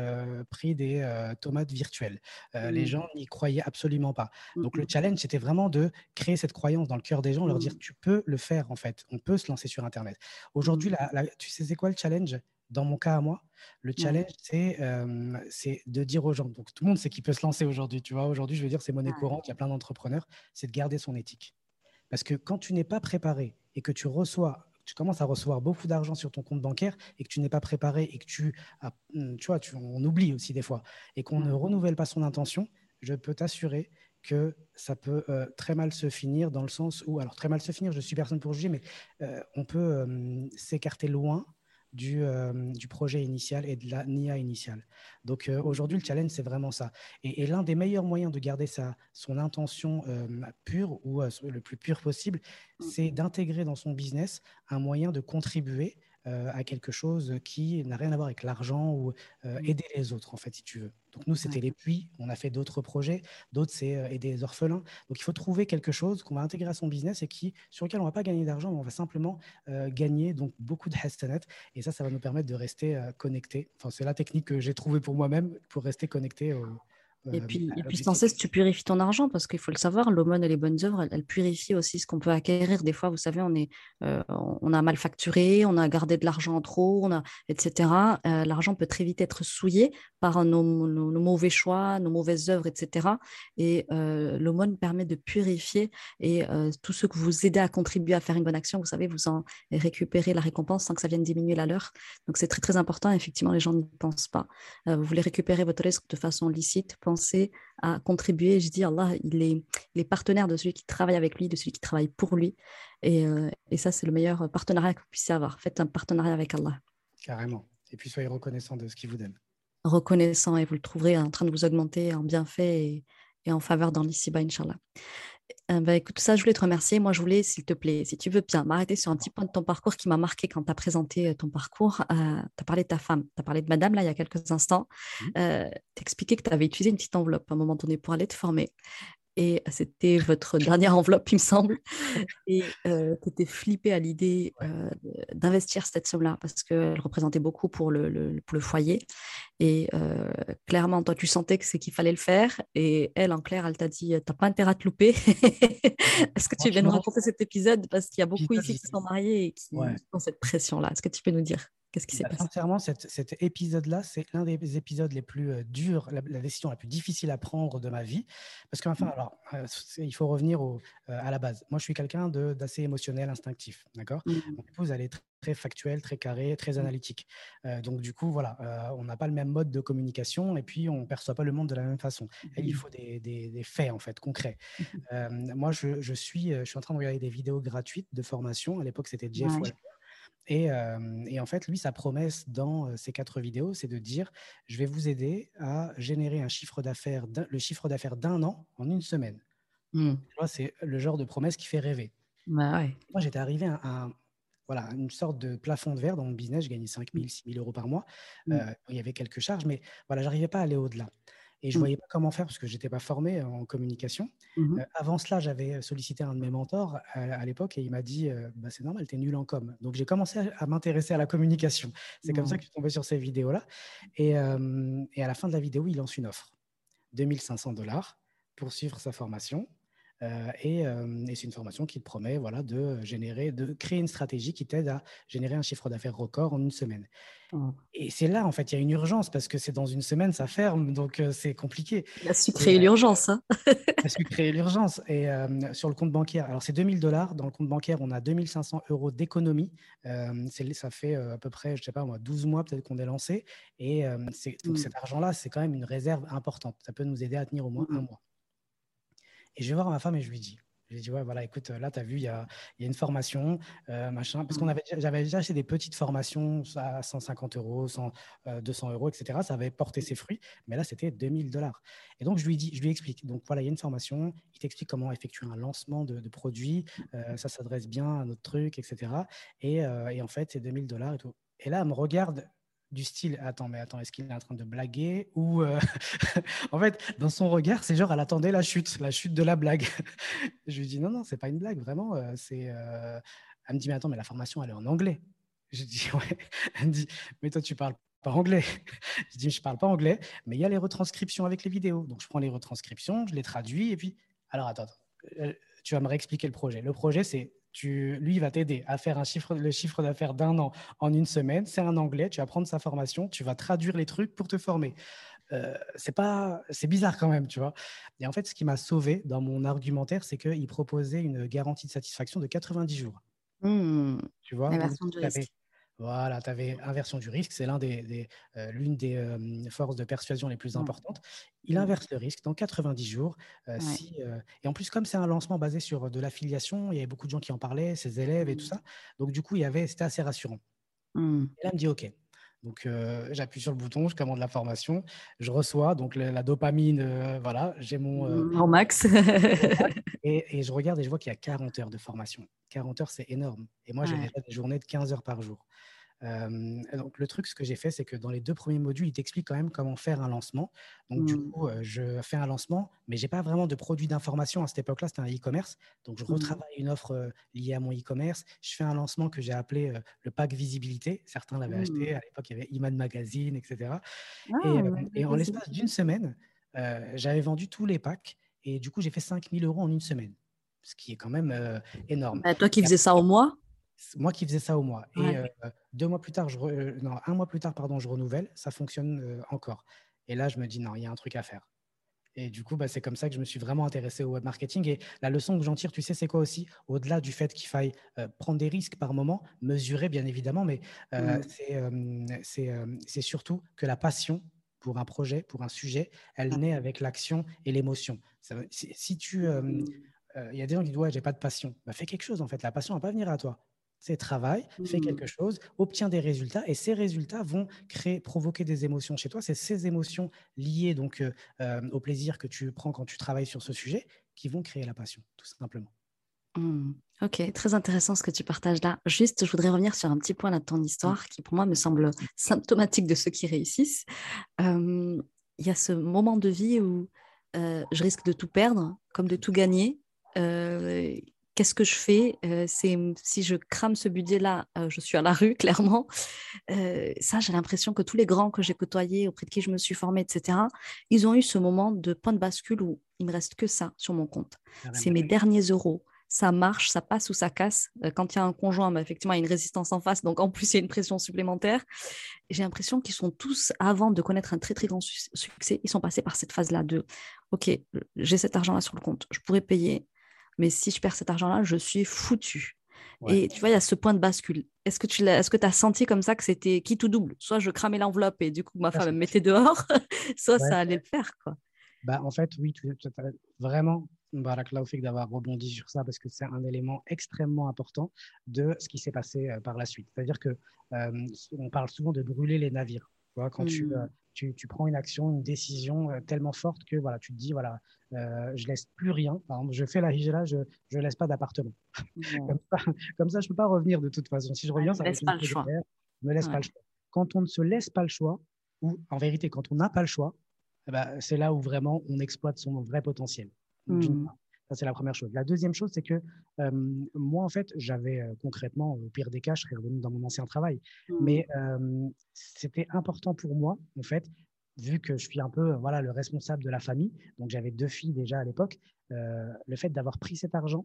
pris des tomates virtuelles. Les mmh. gens n'y croyaient absolument pas. Donc le mmh challenge, c'était vraiment de créer cette croyance dans le cœur des gens, leur dire mmh. tu peux le faire en fait, on peut se lancer sur Internet. Aujourd'hui, tu sais c'est quoi le challenge? Dans mon cas à moi, le challenge, c'est de dire aux gens, donc tout le monde sait qu'il peut se lancer aujourd'hui, tu vois, aujourd'hui, je veux dire, c'est monnaie courante, il y a plein d'entrepreneurs, c'est de garder son éthique. Parce que quand tu n'es pas préparé et que tu reçois, tu commences à recevoir beaucoup d'argent sur ton compte bancaire et que tu n'es pas préparé et que tu, as, mmh, tu vois, tu, on oublie aussi des fois, et qu'on ne renouvelle pas son intention, je peux t'assurer que ça peut très mal se finir dans le sens où, alors très mal se finir, je suis personne pour juger, mais on peut s'écarter loin du, euh, du, projet initial et de la NIA initiale. Donc euh, aujourd'hui, le challenge, c'est vraiment ça. Et, l'un des meilleurs moyens de garder sa, son intention euh, pure ou le plus pur possible, mmh. c'est d'intégrer dans son business un moyen de contribuer à quelque chose qui n'a rien à voir avec l'argent ou euh, mmh. aider les autres, en fait, si tu veux. Donc nous, c'était les puits, on a fait d'autres projets, d'autres, c'est euh, aider les orphelins. Donc il faut trouver quelque chose qu'on va intégrer à son business et qui, sur lequel on ne va pas gagner d'argent, mais on va simplement gagner donc beaucoup de hastanet. Et ça, ça va nous permettre de rester connectés. Enfin, c'est la technique que j'ai trouvée pour moi-même pour rester connecté au, et puis, et puis sans cesse, tu purifies ton argent parce qu'il faut le savoir, l'aumône et les bonnes œuvres, elles, purifient aussi ce qu'on peut acquérir. Des fois, vous savez, on, est, euh, on a mal facturé, on a gardé de l'argent en trop, on a, etc. Euh, l'argent peut très vite être souillé par nos, mauvais choix, nos mauvaises œuvres, etc. Et euh, l'aumône permet de purifier et tous ceux que vous aidez à contribuer à faire une bonne action, vous savez, vous en récupérez la récompense sans que ça vienne diminuer la leur. Donc c'est très très important. Effectivement, les gens n'y pensent pas. vous voulez récupérer votre risque de façon licite, à contribuer. Je dis, Allah, il est, il est partenaire de celui qui travaille avec lui, de celui qui travaille pour lui. Et, et ça, c'est le meilleur partenariat que vous puissiez avoir. Faites un partenariat avec Allah. Carrément. Et puis soyez reconnaissant de ce qu'il vous donne reconnaissant et vous le trouverez en train de vous augmenter en bienfait et, en faveur dans l'ici-bas, Inch'Allah. Euh, bah, écoute, ça, je voulais te remercier. Moi, je voulais, s'il te plaît, si tu veux bien, m'arrêter sur un petit point de ton parcours qui m'a marqué quand tu as présenté ton parcours. tu as parlé de ta femme, tu as parlé de madame, là, il y a quelques instants. Mmh. tu expliqué que tu avais utilisé une petite enveloppe à un moment donné pour aller te former et c'était votre dernière enveloppe, il me semble. Et euh, tu étais flippé à l'idée euh, d'investir cette somme-là parce qu'elle représentait beaucoup pour le, le, pour le foyer. Et euh, clairement, toi, tu sentais que c'est qu'il fallait le faire. Et elle, en clair, elle t'a dit T'as pas intérêt à te louper. *laughs* Est-ce que tu viens nous raconter cet épisode? Parce qu'il y a beaucoup ici qui sont mariés et qui ont cette pression-là. Est-ce que tu peux nous dire? Qu'est-ce qui s'est bah, passé? Sincèrement, cet, épisode-là, c'est l'un des épisodes les plus euh, durs, la, décision la plus difficile à prendre de ma vie. Parce qu'enfin, mmh. alors, euh, il faut revenir au, euh, à la base. Moi, je suis quelqu'un d'assez émotionnel, instinctif. D'accord? Mmh. Mon épouse, elle est très, factuelle, très carrée, très mmh. analytique. donc, du coup, voilà, on n'a pas le même mode de communication et puis on ne perçoit pas le monde de la même façon. Et il faut des, des, faits, en fait, concrets. *laughs* moi, je, je, suis, je suis en train de regarder des vidéos gratuites de formation. À l'époque, c'était Jeff et, en fait, lui, sa promesse dans ces quatre vidéos, c'est de dire, je vais vous aider à générer un chiffre d'affaires, le chiffre d'affaires d'un an en une semaine. Mmh. C'est le genre de promesse qui fait rêver. Bah Moi, j'étais arrivé à, voilà, une sorte de plafond de verre dans mon business. Je gagnais 5 000, 6 000 euros par mois. Mmh. il y avait quelques charges, mais voilà, j'arrivais pas à aller au-delà. Et je ne mmh. voyais pas comment faire parce que je n'étais pas formé en communication. Mmh avant cela, j'avais sollicité un de mes mentors à, l'époque et il m'a dit bah, C'est normal, tu es nul en com. Donc j'ai commencé à, m'intéresser à la communication. C'est comme ça que je suis tombé sur ces vidéos-là. Et, et, à la fin de la vidéo, il lance une offre 2500 dollars pour suivre sa formation. Euh, euh, et, c'est une formation qui te promet voilà, de générer, de créer une stratégie qui t'aide à générer un chiffre d'affaires record en une semaine. Mmh. Et c'est là, en fait, il y a une urgence parce que c'est dans une semaine, ça ferme, donc euh, c'est compliqué. Il a su créer l'urgence. Hein *laughs* il a su créer l'urgence. Et sur le compte bancaire, alors c'est 2000 dollars. Dans le compte bancaire, on a 2500 euros d'économie. ça fait à peu près, je sais pas moi, 12 mois peut-être qu'on est lancé. Et donc mmh. cet argent-là, c'est quand même une réserve importante. Ça peut nous aider à tenir au moins un mmh. mois. Et je vais voir ma femme et je lui dis. Je lui dis, ouais, voilà, écoute, là, tu as vu, il y a, y a, une formation, euh, machin. Parce qu'on mmh. avait, j'avais déjà acheté des petites formations à 150 euros, 100, 200 euros, etc. Ça avait porté ses fruits. Mais là, c'était 2000 dollars. Et donc, je lui dis, je lui explique. Donc, voilà, il y a une formation. Il t'explique comment effectuer un lancement de, de produits. Euh, ça s'adresse bien à notre truc, etc. Et, euh, et en fait, c'est 2000 dollars et tout. Et là, elle me regarde du style attends mais attends est-ce qu'il est en train de blaguer ou euh, *laughs* en fait dans son regard c'est genre elle attendait la chute la chute de la blague. *laughs* Je lui dis non non c'est pas une blague vraiment euh, c'est euh, elle me dit mais attends mais la formation elle est en anglais. Je dis *laughs* ouais. Elle me dit mais toi tu parles pas anglais. Je dis je parle pas anglais mais il y a les retranscriptions avec les vidéos. Donc je prends les retranscriptions je les traduis et puis alors attends, attends tu vas me réexpliquer le projet. Le projet c'est lui, il va t'aider à faire un chiffre, le chiffre d'affaires d'un an en une semaine. C'est un anglais, tu vas prendre sa formation, tu vas traduire les trucs pour te former. Euh, c'est pas, c'est bizarre quand même, tu vois. Et en fait, ce qui m'a sauvé dans mon argumentaire, c'est qu'il proposait une garantie de satisfaction de 90 jours. Mmh. Tu vois, voilà, tu avais inversion du risque, c'est des, euh, l'une des euh, forces de persuasion les plus importantes. Il inverse le risque dans 90 jours. Euh, si, et en plus, comme c'est un lancement basé sur de l'affiliation, il y avait beaucoup de gens qui en parlaient, ses élèves et tout mmh. ça. Donc, du coup, il y avait, c'était assez rassurant. Mmh. Et là, il me dit OK. Donc, j'appuie sur le bouton, je commande la formation, je reçois donc la, dopamine, voilà, j'ai mon. Mmh, max. *laughs* et, et, je regarde et je vois qu'il y a 40 heures de formation. 40 heures, c'est énorme. Et moi, j'ai déjà des journées de 15 heures par jour donc, le truc, ce que j'ai fait, c'est que dans les deux premiers modules, il t'explique quand même comment faire un lancement. Donc, du mmh. coup, je fais un lancement, mais j'ai pas vraiment de produit d'information à cette époque-là. C'était un e-commerce. Donc, je mmh. retravaille une offre liée à mon e-commerce. Je fais un lancement que j'ai appelé le pack visibilité. Certains l'avaient acheté. Mmh. À l'époque, il y avait Iman Magazine, etc. et, en l'espace d'une semaine, j'avais vendu tous les packs. Et du coup, j'ai fait 5000 euros en une semaine, ce qui est quand même énorme. Bah, toi qui faisais ça au mois moi qui faisais ça au mois. Et euh, deux mois plus tard, je euh, non, un mois plus tard, pardon, je renouvelle, ça fonctionne euh, encore. Et là, je me dis, non, il y a un truc à faire. Et du coup, bah, c'est comme ça que je me suis vraiment intéressé au web marketing. Et la leçon que j'en tire, tu sais, c'est quoi aussi? Au-delà du fait qu'il faille prendre des risques par moment, mesurer bien évidemment, mais mmh. c'est surtout que la passion pour un projet, pour un sujet, elle naît avec l'action et l'émotion. Si, si, tu. Mmh. Il y a des gens qui disent Ouais, j'ai pas de passion. Bah, fais quelque chose en fait. La passion ne va pas venir à toi c'est travail, fais mmh. quelque chose, obtiens des résultats et ces résultats vont créer, provoquer des émotions chez toi. C'est ces émotions liées donc euh, euh, au plaisir que tu prends quand tu travailles sur ce sujet qui vont créer la passion, tout simplement. Mmh. Ok, très intéressant ce que tu partages là. Juste, je voudrais revenir sur un petit point de ton histoire qui, pour moi, me semble symptomatique de ceux qui réussissent. Il y a ce moment de vie où je risque de tout perdre, comme de tout gagner. Qu'est-ce que je fais? C'est si je crame ce budget-là, je suis à la rue, *laughs* clairement. ça, j'ai l'impression que tous les grands que j'ai côtoyés, auprès de qui je me suis formée, etc., ils ont eu ce moment de point de bascule où il me reste que ça sur mon compte. C'est mes derniers euros ça marche, ça passe ou ça casse. Euh, quand il y a un conjoint, bah, effectivement, il y a une résistance en face, donc en plus, il y a une pression supplémentaire. J'ai l'impression qu'ils sont tous, avant de connaître un très, très grand succès, ils sont passés par cette phase-là de, OK, j'ai cet argent-là sur le compte, je pourrais payer, mais si je perds cet argent-là, je suis foutu. Et tu vois, il y a ce point de bascule. Est-ce que tu as, est-ce que as senti comme ça que c'était qui tout double? Soit je cramais l'enveloppe et du coup ma femme me mettait dehors, *laughs* soit ça allait le faire. Quoi. Bah, en fait, oui, tu, vraiment, Baraklaoufik d'avoir rebondi sur ça parce que c'est un élément extrêmement important de ce qui s'est passé euh, par la suite. C'est-à-dire que euh, on parle souvent de brûler les navires. Tu vois, quand tu, mmh. euh, tu, tu, prends une action, une décision tellement forte que voilà, tu te dis voilà, je laisse plus rien. Par exemple, je fais la hijra, je ne laisse pas d'appartement. *laughs* comme, ça, je peux pas revenir de toute façon. Si je reviens, ça laisse pas le choix. me laisse pas le choix. Quand on ne se laisse pas le choix, ou en vérité, quand on n'a pas le choix, eh ben, c'est là où vraiment on exploite son vrai potentiel. Mmh. Ça, c'est la première chose. La deuxième chose, c'est que moi, en fait, j'avais concrètement, au pire des cas, je serais revenu dans mon ancien travail. Mmh. Mais c'était important pour moi, en fait, vu que je suis un peu voilà, le responsable de la famille, donc j'avais deux filles déjà à l'époque, le fait d'avoir pris cet argent,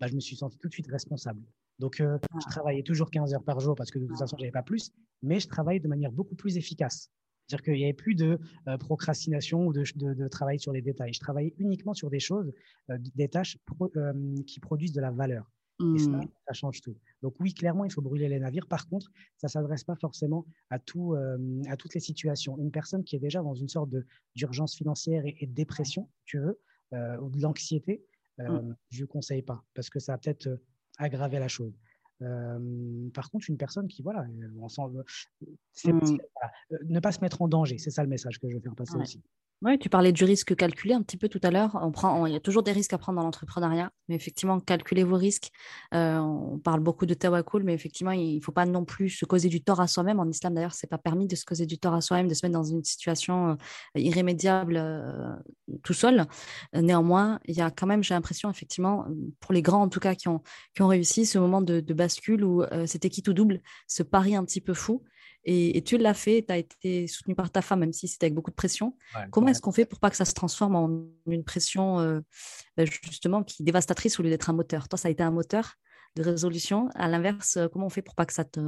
bah, je me suis senti tout de suite responsable. Donc, je ah. travaillais toujours 15 heures par jour parce que de toute façon, je n'avais pas plus, mais je travaillais de manière beaucoup plus efficace. C'est-à-dire qu'il n'y avait plus de euh, procrastination ou de, travail sur les détails. Je travaillais uniquement sur des choses, euh, des tâches euh, qui produisent de la valeur. Et ça, mmh. ça, change tout. Donc oui, clairement, il faut brûler les navires. Par contre, ça ne s'adresse pas forcément à, tout, à toutes les situations. Une personne qui est déjà dans une sorte d'urgence financière et, de dépression, tu veux, ou de l'anxiété, mmh. je ne conseille pas parce que ça va peut-être aggraver la chose par contre, une personne qui, voilà, ensemble, mmh. ne pas se mettre en danger, c'est ça le message que je veux faire passer aussi. Oui, tu parlais du risque calculé un petit peu tout à l'heure. On il y a toujours des risques à prendre dans l'entrepreneuriat, mais effectivement, calculer vos risques. Euh, on parle beaucoup de tawakkul, mais effectivement, il ne faut pas non plus se causer du tort à soi-même. En islam, d'ailleurs, c'est pas permis de se causer du tort à soi-même, de se mettre dans une situation euh, irrémédiable euh, tout seul. Néanmoins, il y a quand même, j'ai l'impression, effectivement, pour les grands en tout cas qui ont, qui ont réussi, ce moment de, de bascule où c'était qui tout double, ce pari un petit peu fou. Et, tu l'as fait, tu as été soutenu par ta femme, même si c'était avec beaucoup de pression. Comment est-ce qu'on fait pour pas que ça se transforme en une pression euh, bah, justement qui est dévastatrice au lieu d'être un moteur? Toi, ça a été un moteur de résolution. À l'inverse, euh, comment on fait pour pas que ça te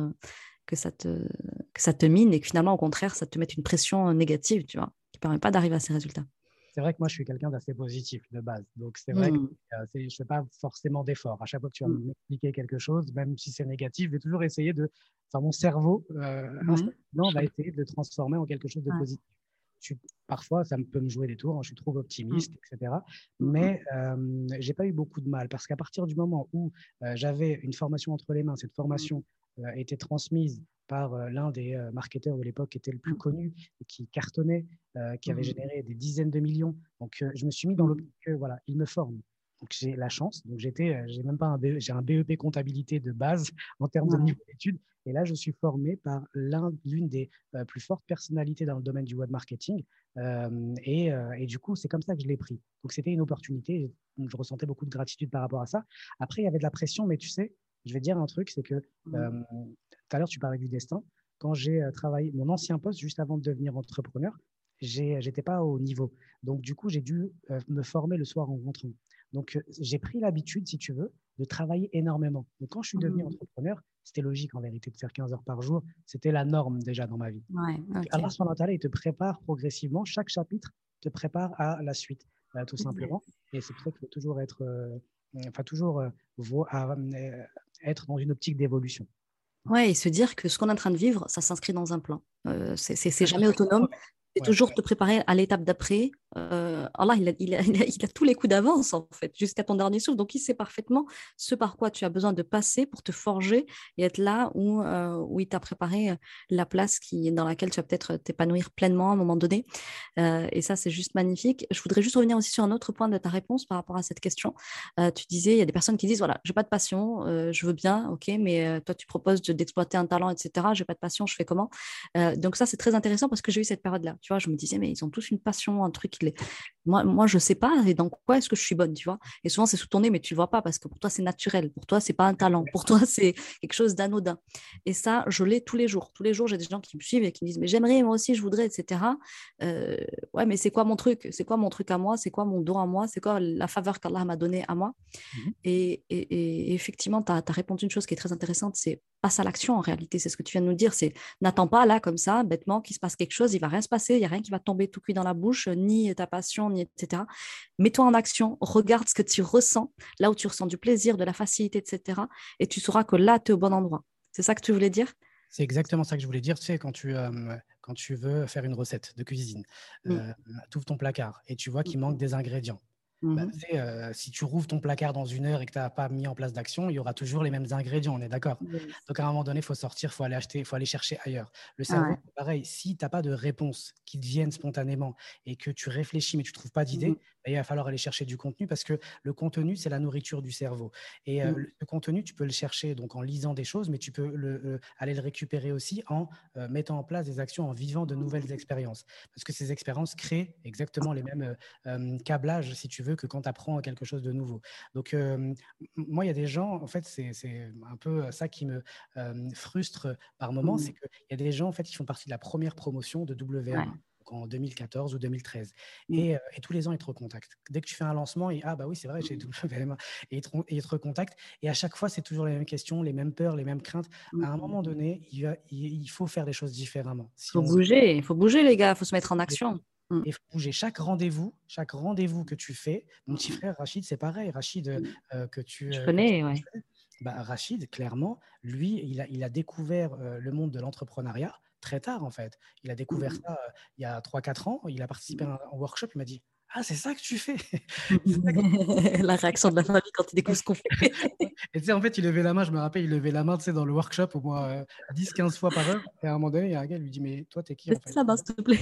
que ça te que ça te mine et que finalement, au contraire, ça te mette une pression négative, tu vois, qui permet pas d'arriver à ces résultats? C'est vrai que moi, je suis quelqu'un d'assez positif de base. Donc, c'est vrai que mmh. euh, je ne fais pas forcément d'efforts. À chaque fois que tu vas mmh. m'expliquer quelque chose, même si c'est négatif, je vais toujours essayer de. Enfin, mon cerveau euh, mmh. va essayer de le transformer en quelque chose de positif. parfois, ça peut me jouer des tours, hein, je suis trop optimiste, etc. Mais euh, j'ai pas eu beaucoup de mal parce qu'à partir du moment où euh, j'avais une formation entre les mains, cette formation était transmise par euh, l'un des euh, marketeurs de l'époque qui était le plus mmh. connu, et qui cartonnait, euh, qui avait mmh. généré des dizaines de millions. Donc, je me suis mis dans l'optique que voilà, il me forme. Donc, j'ai la chance. Donc, j'étais, j'ai même pas un, BE, j'ai un BEP comptabilité de base *laughs* en termes de niveau d'études. Et là, je suis formé par l'une des plus fortes personnalités dans le domaine du web marketing. et, et, du coup, c'est comme ça que je l'ai pris. Donc, c'était une opportunité. Je ressentais beaucoup de gratitude par rapport à ça. Après, il y avait de la pression, mais tu sais, je vais dire un truc, c'est que tout à l'heure, tu parlais du destin. Quand j'ai euh, travaillé mon ancien poste, juste avant de devenir entrepreneur, j'étais pas au niveau. Donc, du coup, j'ai dû euh, me former le soir en rentrant. Donc, euh, j'ai pris l'habitude, si tu veux, de travailler énormément. Donc, quand je suis devenu mmh. entrepreneur, c'était logique en vérité de faire 15 heures par jour. C'était la norme déjà dans ma vie. Ouais, okay. Allah, il te prépare progressivement. Chaque chapitre te prépare à la suite, tout simplement. Et c'est pour ça qu'il faut toujours être, enfin, toujours être dans une optique d'évolution. Ouais, et se dire que ce qu'on est en train de vivre, ça s'inscrit dans un plan. Euh, c'est jamais autonome. C'est toujours te préparer à l'étape d'après euh, Allah, il a, *laughs* il, a, il, a, tous les coups d'avance, en fait, jusqu'à ton dernier souffle. Donc, il sait parfaitement ce par quoi tu as besoin de passer pour te forger et être là où, euh, où il t'a préparé euh, la place qui, dans laquelle tu vas peut-être t'épanouir pleinement à un moment donné. Euh, et ça, c'est juste magnifique. Je voudrais juste revenir aussi sur un autre point de ta réponse par rapport à cette question. Tu disais, il y a des personnes qui disent, voilà, j'ai pas de passion, je veux bien, ok, mais toi, tu proposes d'exploiter un talent, etc. J'ai pas de passion, je fais comment? Donc ça, c'est très intéressant parce que j'ai eu cette période-là. Tu vois, je me disais, mais ils ont tous une passion, un truc. Moi, moi, je sais pas. Et dans quoi est-ce que je suis bonne, tu vois? Et souvent, c'est sous ton nez, mais tu le vois pas parce que pour toi, c'est naturel. Pour toi, c'est pas un talent. Pour toi, c'est quelque chose d'anodin. Et ça, je l'ai tous les jours. Tous les jours, j'ai des gens qui me suivent et qui me disent, mais j'aimerais, moi aussi, je voudrais, etc. Euh, ouais, mais c'est quoi mon truc? C'est quoi mon truc à moi? C'est quoi mon don à moi? C'est quoi la faveur qu'Allah m'a donnée à moi? Et, et, effectivement, tu as, répondu une chose qui est très intéressante, c'est passe à l'action en réalité. C'est ce que tu viens de nous dire. C'est n'attends pas là, comme ça, bêtement, qu'il se passe quelque chose. Il va rien se passer. Il n'y a rien qui va tomber tout cuit dans la bouche, ni ta passion, ni etc. Mets-toi en action. Regarde ce que tu ressens, là où tu ressens du plaisir, de la facilité, etc. Et tu sauras que là, tu es au bon endroit. C'est ça que tu voulais dire? C'est exactement ça que je voulais dire. Tu sais, quand tu, euh, quand tu veux faire une recette de cuisine, mmh. euh, tu ouvres ton placard et tu vois qu'il mmh. manque des ingrédients. Bah, mmh euh, si tu rouvres ton placard dans une heure et que tu n'as pas mis en place d'action, il y aura toujours les mêmes ingrédients, on est d'accord? Donc à un moment donné, il faut sortir, il faut aller acheter, il faut aller chercher ailleurs. Le cerveau, pareil, si tu n'as pas de réponse qui te viennent spontanément et que tu réfléchis mais tu ne trouves pas d'idée, bah, il va falloir aller chercher du contenu parce que le contenu, c'est la nourriture du cerveau. Et euh, le, contenu, tu peux le chercher donc en lisant des choses, mais tu peux le, aller le récupérer aussi en mettant en place des actions, en vivant de nouvelles expériences. Parce que ces expériences créent exactement les mêmes câblages, si tu veux, que quand tu apprends quelque chose de nouveau. Donc, moi, il y a des gens, en fait, c'est un peu ça qui me frustre par moment, c'est mmh. qu'il y a des gens, en fait, qui font partie de la première promotion de WM en 2014 ou 2013. Mmh. Et, tous les ans, ils te recontactent. Dès que tu fais un lancement, et, ah bah oui, c'est vrai, j'ai et ils, te, et ils te recontactent. Et à chaque fois, c'est toujours les mêmes questions, les mêmes peurs, les mêmes craintes. À un mmh. moment donné, il, il, faut faire les choses différemment. Il faut bouger, il faut bouger, les gars, il faut se mettre en action. Mmh. Il faut bouger. Chaque rendez-vous, chaque rendez-vous que tu fais, mon petit frère Rachid, c'est pareil. Rachid, mmh. euh, que tu. Je euh, connais, ouais. Bah, Rachid, clairement, lui, il a, il a découvert euh, le monde de l'entrepreneuriat très tard, en fait. Il a découvert mmh. ça il y a 3-4 ans. Il a participé à un workshop. Il m'a dit ah, c'est ça que tu fais? *laughs* *laughs* La réaction de la famille quand il découvre ce qu'on fait. et tu sais, en fait, il levait la main, je me rappelle, il levait la main, tu sais, dans le workshop au moins 10-15 euh, fois par heure. Et à un moment donné, il y a un gars, il lui dit, mais toi, t'es qui en fait? là-bas, s'il te plaît.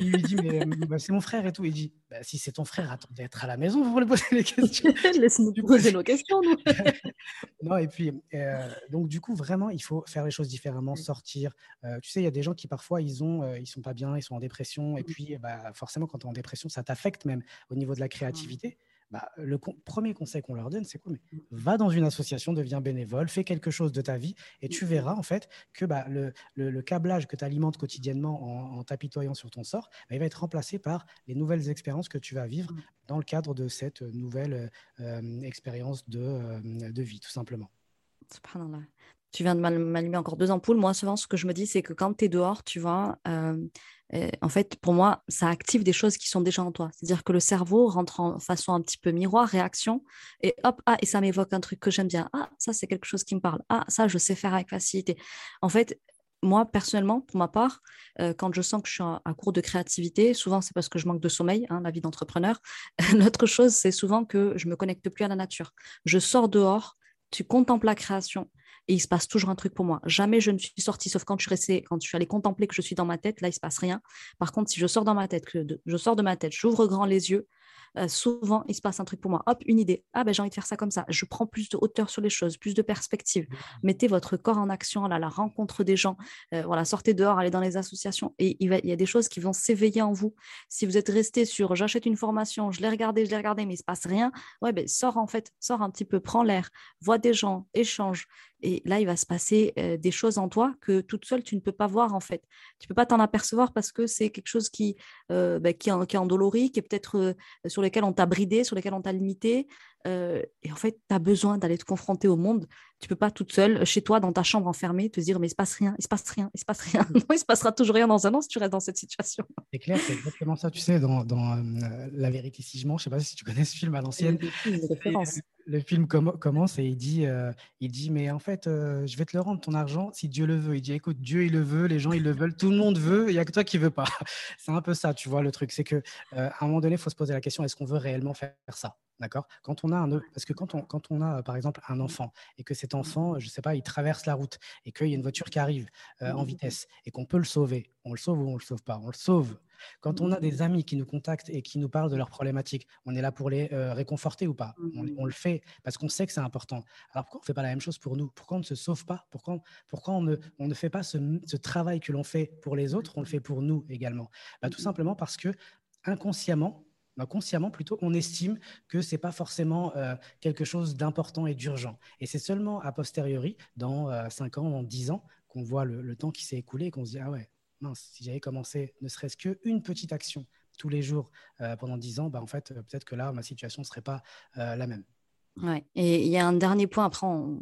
Il lui dit, mais euh, bah, c'est mon frère et tout. Il dit, bah, si c'est ton frère, attends d'être à la maison pour lui poser les questions. *laughs* Laisse-nous poser nos questions, nous. non, et puis, euh, donc, du coup, vraiment, il faut faire les choses différemment, sortir. tu sais, il y a des gens qui, parfois, ils ont, ils sont pas bien, ils sont en dépression. Et puis, bah, forcément, quand tu es en dépression, ça t'affecte même au niveau de la créativité. Bah, le premier conseil qu'on leur donne, c'est quoi Mais va dans une association, deviens bénévole, fais quelque chose de ta vie et tu verras en fait que bah, le, le, câblage que tu alimentes quotidiennement en, t'apitoyant sur ton sort, bah, il va être remplacé par les nouvelles expériences que tu vas vivre dans le cadre de cette nouvelle euh, expérience de, euh, de vie, tout simplement. Tu viens de m'allumer encore deux ampoules. Moi, souvent, ce que je me dis, c'est que quand tu es dehors, tu vois, euh, en fait, pour moi, ça active des choses qui sont déjà en toi. C'est-à-dire que le cerveau rentre en façon un petit peu miroir, réaction, et hop, ah, et ça m'évoque un truc que j'aime bien. Ah, ça, c'est quelque chose qui me parle. Ah, ça, je sais faire avec facilité. En fait, moi, personnellement, pour ma part, euh, quand je sens que je suis à, court de créativité, souvent c'est parce que je manque de sommeil, hein, la vie d'entrepreneur. *laughs* L'autre chose, c'est souvent que je me connecte plus à la nature. Je sors dehors, tu contemples la création, et il se passe toujours un truc pour moi. Jamais je ne suis sortie, sauf quand je suis quand je suis allée contempler que je suis dans ma tête, là, il se passe rien. Par contre, si je sors dans ma tête, que je sors de ma tête, j'ouvre grand les yeux, euh, souvent, il se passe un truc pour moi. Hop, une idée. Ah, ben j'ai envie de faire ça comme ça. Je prends plus de hauteur sur les choses, plus de perspective. Mettez votre corps en action, à la rencontre des gens. Euh, voilà, sortez dehors, allez dans les associations. Et il, y a des choses qui vont s'éveiller en vous. Si vous êtes resté sur j'achète une formation, je l'ai regardé, je l'ai regardé, mais il se passe rien, ouais, ben sors en fait, sors un petit peu, prends l'air, vois des gens, échange. Et là, il va se passer des choses en toi que toute seule, tu ne peux pas voir en fait. Tu peux pas t'en apercevoir parce que c'est quelque chose qui, qui, est, endolori, qui est peut-être sur lesquels on t'a bridé, sur lesquels on t'a limité. Euh, et en fait, tu as besoin d'aller te confronter au monde. Tu peux pas toute seule, chez toi, dans ta chambre enfermée, te dire, mais il se passe rien, il se passe rien, il se passe rien. *laughs* non, il se passera toujours rien dans un an si tu restes dans cette situation. C'est clair, c'est exactement ça. Tu sais, dans, dans euh, La vérité si je mens, je sais pas si tu connais ce film à l'ancienne. le film commence et il dit, euh, il dit, mais en fait, je vais te le rendre ton argent si Dieu le veut. Il dit, écoute, Dieu il le veut, les gens ils le veulent, tout le monde veut, il y a que toi qui veux pas. *laughs* C'est un peu ça, tu vois le truc, c'est que à un moment donné, il faut se poser la question, est-ce qu'on veut réellement faire ça? D'accord? Quand on a un parce que quand on, quand on a par exemple un enfant et que cet enfant, je sais pas, il traverse la route et qu'il y a une voiture qui arrive en vitesse et qu'on peut le sauver, on le sauve ou on le sauve pas, on le sauve. Quand on a des amis qui nous contactent et qui nous parlent de leurs problématiques, on est là pour les euh, réconforter ou pas? On, le fait parce qu'on sait que c'est important. Alors pourquoi on ne fait pas la même chose pour nous? Pourquoi on ne se sauve pas? Pourquoi, pourquoi on, ne, on, ne, fait pas ce, travail que l'on fait pour les autres, on le fait pour nous également? Bah, Tout simplement parce que inconsciemment, bah, consciemment plutôt, on estime que ce n'est pas forcément euh, quelque chose d'important et d'urgent. Et c'est seulement a posteriori, dans 5 euh, ans, dans 10 ans, qu'on voit le, temps qui s'est écoulé et qu'on se dit, ah ouais, mince, si j'avais commencé ne serait-ce qu'une petite action tous les jours euh, pendant 10 ans, bah, en fait, euh, peut-être que là, ma situation ne serait pas la même. Ouais. Et il y a un dernier point, après on,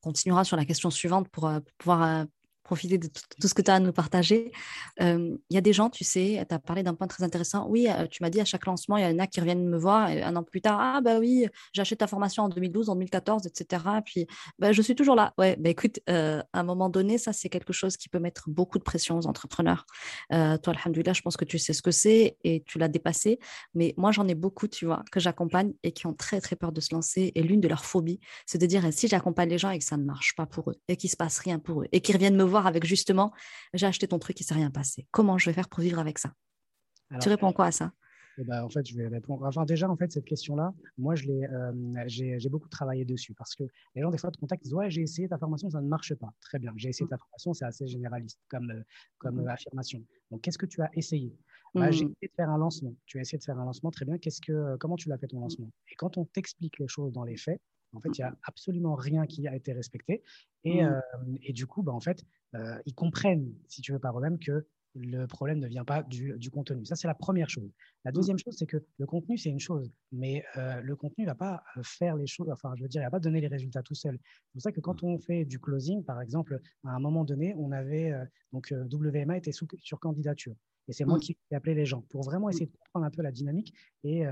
continuera sur la question suivante pour pouvoir profiter de tout ce que tu as à nous partager. Il y a des gens, tu sais, tu as parlé d'un point très intéressant. Oui, tu m'as dit à chaque lancement, il y en a qui reviennent me voir un an plus tard, ah bah oui, j'ai acheté ta formation en 2012, en 2014, etc. Puis bah, je suis toujours là. Ouais, bah écoute, à un moment donné, ça c'est quelque chose qui peut mettre beaucoup de pression aux entrepreneurs. toi, alhamdoulilah, je pense que tu sais ce que c'est et tu l'as dépassé. Mais moi, j'en ai beaucoup, tu vois, que j'accompagne et qui ont très très peur de se lancer. Et l'une de leurs phobies, c'est de dire, si j'accompagne les gens et que ça ne marche pas pour eux et qu'il se passe rien pour eux et qu'ils reviennent me voir avec justement, j'ai acheté ton truc, il ne s'est rien passé. Comment je vais faire pour vivre avec ça? Tu réponds quoi à ça? eh ben, en fait, je vais répondre. Enfin, déjà, en fait, cette question-là, moi, je euh, j'ai beaucoup travaillé dessus parce que les gens, des fois, te contactent, ils disent Ouais, j'ai essayé ta formation, ça ne marche pas. Très bien, j'ai essayé ta formation, c'est assez généraliste comme, euh, comme mmh. affirmation. Donc, qu'est-ce que tu as essayé? Bah, J'ai mmh. essayé de faire un lancement. Tu as essayé de faire un lancement, très bien. Qu'est-ce que, comment tu l'as fait ton lancement? Et quand on t'explique les choses dans les faits, en fait, il n'y a absolument rien qui a été respecté. Et, mmh. euh, et du coup, bah, en fait, euh, ils comprennent, si tu veux, par eux-mêmes, que le problème ne vient pas du, du contenu. Ça, c'est la première chose. La mmh. deuxième chose, c'est que le contenu, c'est une chose, mais euh, le contenu ne va pas faire les choses, enfin, je veux dire, il ne va pas donner les résultats tout seul. C'est pour ça que quand mmh. on fait du closing, par exemple, à un moment donné, on avait, donc WMA était sous, sur candidature. Et c'est moi qui ai appelé les gens pour vraiment essayer de comprendre un peu la dynamique et,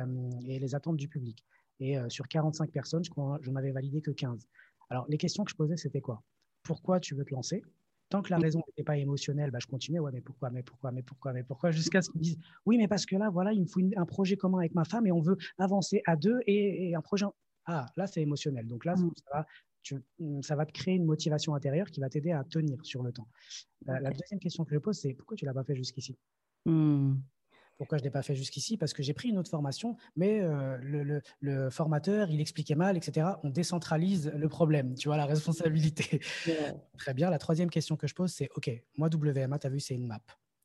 et les attentes du public. Et euh, sur 45 personnes, je crois, j'en avais validé que 15. Alors, les questions que je posais, c'était quoi? Pourquoi tu veux te lancer? Tant que la raison n'était pas émotionnelle, bah, je continuais. Ouais, mais pourquoi Mais pourquoi Mais pourquoi Mais pourquoi? Jusqu'à ce qu'ils me disent Oui, mais parce que là, voilà, il me faut un projet commun avec ma femme et on veut avancer à deux et, un projet. Ah, là, c'est émotionnel. Donc là, mm. ça, va, ça va te créer une motivation intérieure qui va t'aider à tenir sur le temps. Euh, la deuxième question que je pose, c'est pourquoi tu ne l'as pas fait jusqu'ici? Mm. Pourquoi je ne l'ai pas fait jusqu'ici? Parce que j'ai pris une autre formation, mais euh, le, formateur, il expliquait mal, etc. On décentralise le problème, tu vois, la responsabilité. *laughs* Très bien. La troisième question que je pose, c'est, OK, moi, WMA, tu as vu, c'est une map.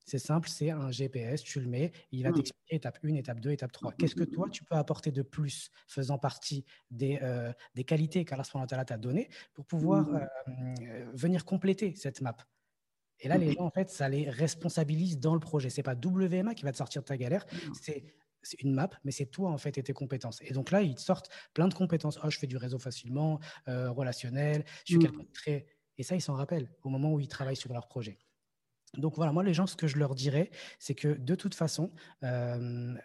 C'est simple, c'est un GPS, tu le mets, il va mmh. t'expliquer étape 1, étape 2, étape 3. Qu'est-ce que toi, tu peux apporter de plus faisant partie des, euh, des qualités qu'Allah t'a données pour pouvoir mmh. euh, venir compléter cette map? Et là, les gens, en fait, ça les responsabilise dans le projet. C'est pas WMA qui va te sortir de ta galère, c'est une map, mais c'est toi en fait et tes compétences. Et donc là, ils te sortent plein de compétences. Oh, je fais du réseau facilement, euh, relationnel, je suis quelqu'un de très. Et ça, ils s'en rappellent au moment où ils travaillent sur leur projet. Donc voilà, moi, les gens, ce que je leur dirais, c'est que de toute façon, euh,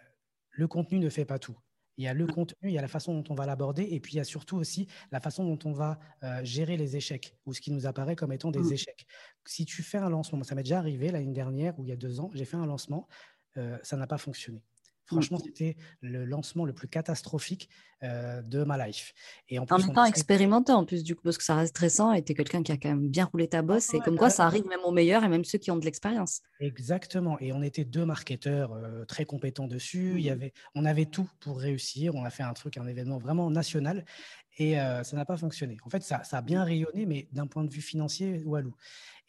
le contenu ne fait pas tout. Il y a le contenu, il y a la façon dont on va l'aborder, et puis il y a surtout aussi la façon dont on va euh, gérer les échecs, ou ce qui nous apparaît comme étant des mmh. échecs. Si tu fais un lancement, ça m'est déjà arrivé l'année dernière ou il y a deux ans, j'ai fait un lancement, euh, ça n'a pas fonctionné. Franchement, mm. c'était le lancement le plus catastrophique euh, de ma life. Et en, plus, même temps, expérimenté en plus, du coup, parce que ça reste stressant et tu es quelqu'un qui a quand même bien roulé ta bosse. et comme quoi, ça arrive même aux meilleurs et même ceux qui ont de l'expérience. Exactement. Et on était deux marketeurs euh, très compétents dessus. Il y mm. avait, on avait tout pour réussir. On a fait un truc, un événement vraiment national. Et euh, ça n'a pas fonctionné. En fait, ça, ça a bien rayonné, mais d'un point de vue financier, walou.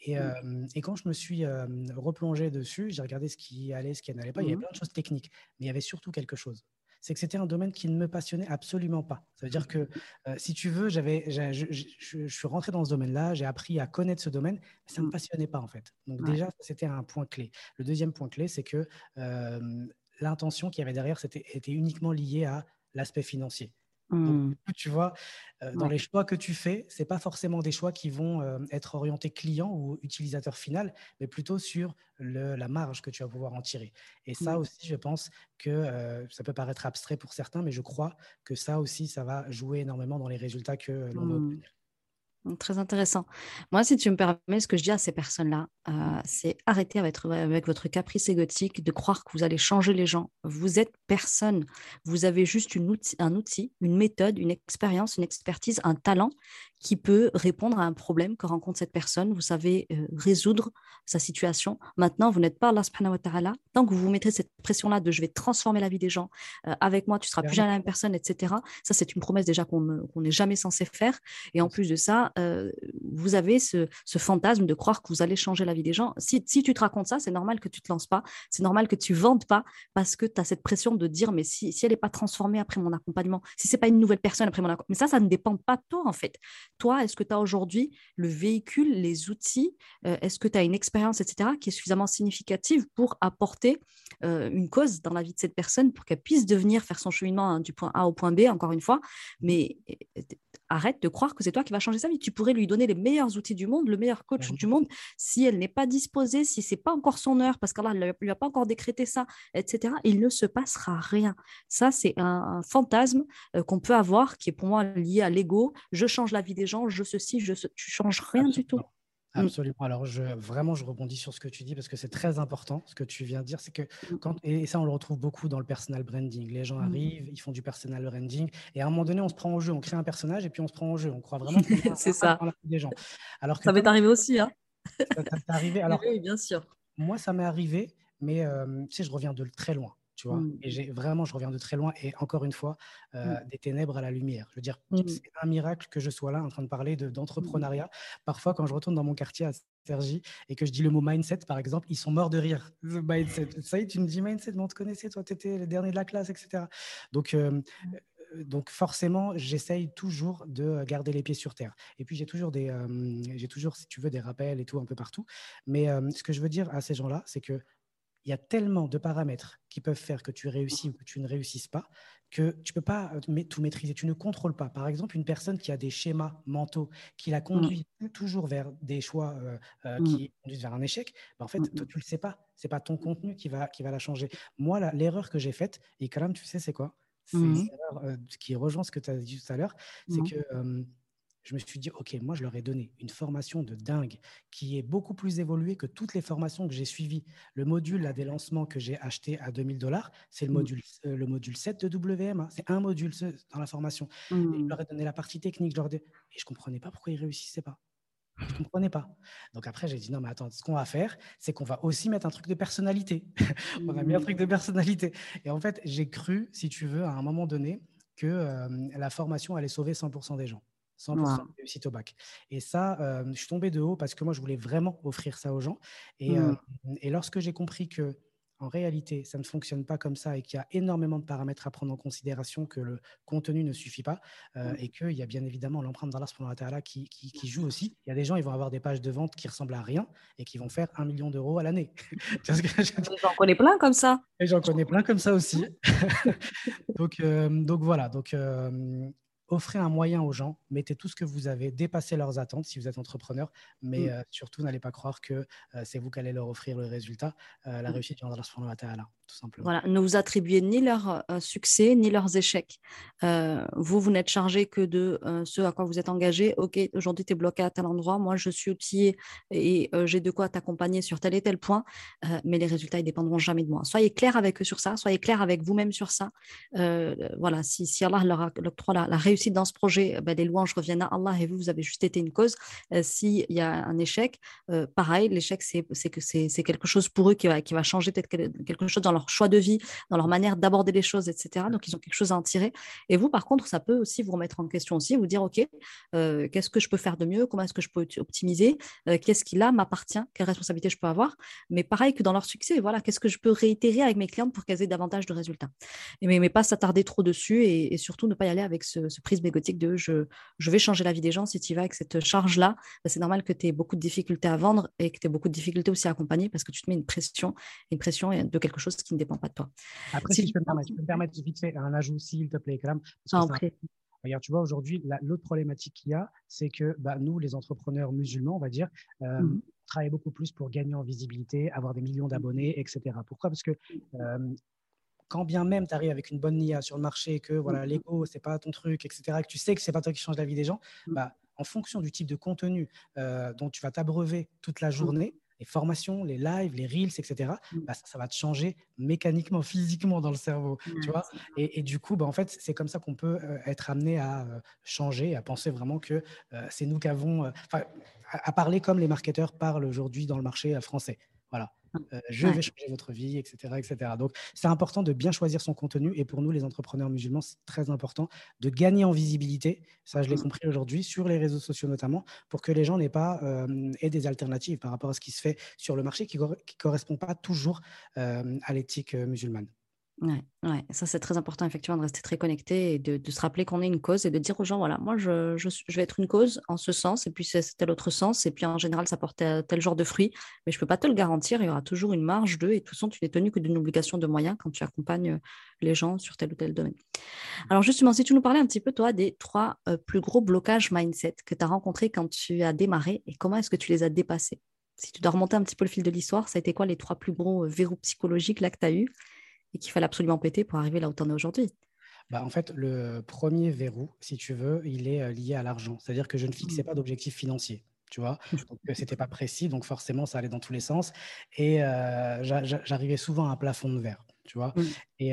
Et, mmh. et, quand je me suis replongé dessus, j'ai regardé ce qui allait, ce qui n'allait pas. Il y avait mmh. plein de choses techniques, mais il y avait surtout quelque chose. C'est que c'était un domaine qui ne me passionnait absolument pas. Ça veut dire que, si tu veux, j'avais, je, je, suis rentré dans ce domaine-là, j'ai appris à connaître ce domaine, mais ça ne me mmh. passionnait pas en fait. Donc déjà, c'était un point clé. Le deuxième point clé, c'est que l'intention qu'il y avait derrière, c'était était uniquement liée à l'aspect financier. Donc, mmh. tu vois, dans les choix que tu fais, ce n'est pas forcément des choix qui vont être orientés client ou utilisateur final, mais plutôt sur le, la marge que tu vas pouvoir en tirer. Et ça aussi, je pense que ça peut paraître abstrait pour certains, mais je crois que ça aussi, ça va jouer énormément dans les résultats que l'on va mmh. Très intéressant. Moi, si tu me permets, ce que je dis à ces personnes-là, euh, c'est arrêter avec, avec, votre caprice égotique de croire que vous allez changer les gens. Vous êtes personne. Vous avez juste une outil, un outil, une méthode, une expérience, une expertise, un talent qui peut répondre à un problème que rencontre cette personne. Vous savez euh, résoudre sa situation. Maintenant, vous n'êtes pas Allah subhanahu wa ta'ala. Tant que vous vous mettez cette pression-là de je vais transformer la vie des gens, euh, avec moi, tu seras plus jamais la même personne, etc. Ça, c'est une promesse déjà qu'on n'est jamais censé faire. Et en plus de ça, euh, vous avez ce, fantasme de croire que vous allez changer la vie des gens. Si, tu te racontes ça, c'est normal que tu te lances pas. C'est normal que tu vendes pas parce que tu as cette pression de dire mais si, elle n'est pas transformée après mon accompagnement, si c'est pas une nouvelle personne après mon accompagnement, mais ça, ça ne dépend pas de toi en fait toi, est-ce que tu as aujourd'hui le véhicule, les outils, euh, est-ce que tu as une expérience, etc., qui est suffisamment significative pour apporter euh, une cause dans la vie de cette personne pour qu'elle puisse devenir faire son cheminement hein, du point A au point B, encore une fois, mais arrête de croire que c'est toi qui vas changer sa vie. Tu pourrais lui donner les meilleurs outils du monde, le meilleur coach du monde, si elle n'est pas disposée, si c'est pas encore son heure, parce qu'Allah ne lui a pas encore décrété ça, etc., il ne se passera rien. Ça, c'est un, fantasme qu'on peut avoir qui est pour moi lié à l'ego. Je change la vie des gens, je ceci, je ce... tu changes rien du tout. Mm. Absolument. Alors, je, vraiment, je rebondis sur ce que tu dis parce que c'est très important. Ce que tu viens de dire, c'est que mm. quand, et ça, on le retrouve beaucoup dans le personal branding. Les gens mm. arrivent, ils font du personal branding et à un moment donné, on se prend au jeu. On crée un personnage et puis on se prend au jeu. On croit vraiment que *laughs* c'est ça. des gens. Alors que ça m'est arrivé aussi. Hein. Ça, t'est arrivé. *laughs* Alors, oui, bien sûr. Moi, ça m'est arrivé, mais euh, tu sais, je reviens de très loin tu vois? Mmh. Et j'ai vraiment, je reviens de très loin. Et encore une fois, euh, mmh. des ténèbres à la lumière. Je veux dire, mmh. c'est un miracle que je sois là en train de parler d'entrepreneuriat. Parfois, quand je retourne dans mon quartier à Sergi et que je dis le mot mindset, par exemple, ils sont morts de rire. *laughs* mindset. Ça y est, tu me dis mindset, mais on te connaissait, toi, tu étais le dernier de la classe, etc. Donc, euh, euh, donc forcément, j'essaye toujours de garder les pieds sur terre. Et puis j'ai toujours des, j'ai toujours, si tu veux, des rappels et tout un peu partout. Mais ce que je veux dire à ces gens-là, c'est que il y a tellement de paramètres qui peuvent faire que tu réussis ou que tu ne réussisses pas que tu ne peux pas euh, tout maîtriser, tu ne contrôles pas. Par exemple, une personne qui a des schémas mentaux qui la conduit mmh. toujours vers des choix euh, euh, mmh. qui conduisent vers un échec, bah, en fait, mmh, toi, tu ne le sais pas. Ce n'est pas ton contenu qui va, qui va la changer. Moi, l'erreur que j'ai faite, et quand même, tu sais, c'est quoi? C'est qui rejoint ce que tu as dit tout à l'heure, c'est que je me suis dit, OK, moi, je leur ai donné une formation de dingue qui est beaucoup plus évoluée que toutes les formations que j'ai suivies. Le module là, des lancements que j'ai acheté à 2000 dollars, c'est le, mmh. module, euh, le module 7 de WM. Hein. C'est un module dans la formation. je mmh. leur ai donné la partie technique. Je leur ai... Et je ne comprenais pas pourquoi ils ne réussissaient pas. Je ne *laughs* comprenais pas. Donc après, j'ai dit, non, mais attends, ce qu'on va faire, c'est qu'on va aussi mettre un truc de personnalité. *laughs* On a mis un truc de personnalité. Et en fait, j'ai cru, si tu veux, à un moment donné, que euh, la formation allait sauver 100% des gens. 100% de réussite au bac. Et ça, euh, je suis tombé de haut parce que moi, je voulais vraiment offrir ça aux gens. Et, mmh. euh, et lorsque j'ai compris que en réalité, ça ne fonctionne pas comme ça et qu'il y a énormément de paramètres à prendre en considération, que le contenu ne suffit pas euh, mmh. et qu'il y a bien évidemment l'empreinte d'Allah qui, qui, qui joue aussi. Il y a des gens, ils vont avoir des pages de vente qui ressemblent à rien et qui vont faire un million d'euros à l'année. *laughs* J'en connais plein comme ça. Et j'en connais plein comme ça aussi. *laughs* *laughs* donc, donc voilà. Donc, offrez un moyen aux gens, mettez tout ce que vous avez, dépassez leurs attentes si vous êtes entrepreneur, mais mm. euh, surtout n'allez pas croire que euh, c'est vous qui allez leur offrir le résultat. Euh, la mm. réussite viendra de la ta'ala, Voilà, ne vous attribuez ni leurs succès ni leurs échecs. vous, vous n'êtes chargé que de ce à quoi vous êtes engagé. Ok, aujourd'hui tu es bloqué à tel endroit, moi je suis outillé et j'ai de quoi t'accompagner sur tel et tel point, mais les résultats ils dépendront jamais de moi. Soyez clair avec eux sur ça, soyez clair avec vous-même sur ça. voilà, si, si Allah leur octroie la, réussite dans ce projet, bah, les louanges reviennent à Allah et vous, vous avez juste été une cause. Euh, s'il y a un échec, euh, pareil, l'échec, c'est que c'est quelque chose pour eux qui va, qui va changer peut-être quelque chose dans leur choix de vie, dans leur manière d'aborder les choses, etc. Donc, ils ont quelque chose à en tirer. Et vous, par contre, ça peut aussi vous remettre en question aussi, vous dire, OK, euh, qu'est-ce que je peux faire de mieux? Comment est-ce que je peux optimiser? Qu'est-ce qui, là, m'appartient? Quelle responsabilité je peux avoir? Mais pareil que dans leur succès, voilà, qu'est-ce que je peux réitérer avec mes clientes pour qu'elles aient davantage de résultats? Et mais, pas s'attarder trop dessus et, surtout ne pas y aller avec ce, prisme égotique de je, je vais changer la vie des gens. Si tu vas avec cette charge-là, bah, c'est normal que tu aies beaucoup de difficultés à vendre et que tu aies beaucoup de difficultés aussi à accompagner parce que tu te mets une pression, une pression de quelque chose qui ne dépend pas de toi. Après, si, je peux me permettre, je peux me permettre vite fait un ajout, s'il te plaît, Kalam. Ah, Regarde, tu vois, aujourd'hui, l'autre problématique qu'il y a, c'est que bah, nous, les entrepreneurs musulmans, on va dire, euh, mmh. travaillons beaucoup plus pour gagner en visibilité, avoir des millions d'abonnés, etc. Pourquoi? Parce que euh, quand bien même tu arrives avec une bonne NIA sur le marché, que voilà, mmh. l'ego, c'est pas ton truc, etc., que tu sais que c'est pas toi qui change la vie des gens, mmh. bah, en fonction du type de contenu euh, dont tu vas t'abreuver toute la journée, les formations, les lives, les reels, etc., mmh. bah, ça, va te changer mécaniquement, *laughs* physiquement dans le cerveau. tu vois? et, du coup, bah, en fait, c'est comme ça qu'on peut euh, être amené à euh, changer, à penser vraiment que c'est nous qui avons. à, parler comme les marketeurs parlent aujourd'hui dans le marché français. Voilà. Euh, je vais changer votre vie, etc. etc. Donc, c'est important de bien choisir son contenu. Et pour nous, les entrepreneurs musulmans, c'est très important de gagner en visibilité. Ça, je l'ai mmh. compris aujourd'hui, sur les réseaux sociaux notamment, pour que les gens n'aient pas euh, des alternatives par rapport à ce qui se fait sur le marché qui ne correspond pas toujours à l'éthique musulmane. Ouais, ouais, ça c'est très important effectivement de rester très connecté et de, se rappeler qu'on est une cause et de dire aux gens voilà, moi je, je, vais être une cause en ce sens et puis c'est tel autre sens et puis en général ça porte tel, genre de fruits, mais je ne peux pas te le garantir, il y aura toujours une marge de et de toute façon tu n'es tenu que d'une obligation de moyens quand tu accompagnes euh, les gens sur tel ou tel domaine. Alors justement, si tu nous parlais un petit peu toi des trois euh, plus gros blocages mindset que tu as rencontrés quand tu as démarré et comment est-ce que tu les as dépassés? Si tu dois remonter un petit peu le fil de l'histoire, ça a été quoi les trois plus gros euh, verrous psychologiques là que tu as eu? Et qu'il fallait absolument péter pour arriver là où tu en es aujourd'hui bah, en fait, le premier verrou, si tu veux, il est euh, lié à l'argent. C'est-à-dire que je ne fixais mmh. pas d'objectif financier. Tu vois, donc euh, c'était pas précis, donc forcément ça allait dans tous les sens, et euh, j'arrivais souvent à un plafond de verre, tu vois. Mmh. Et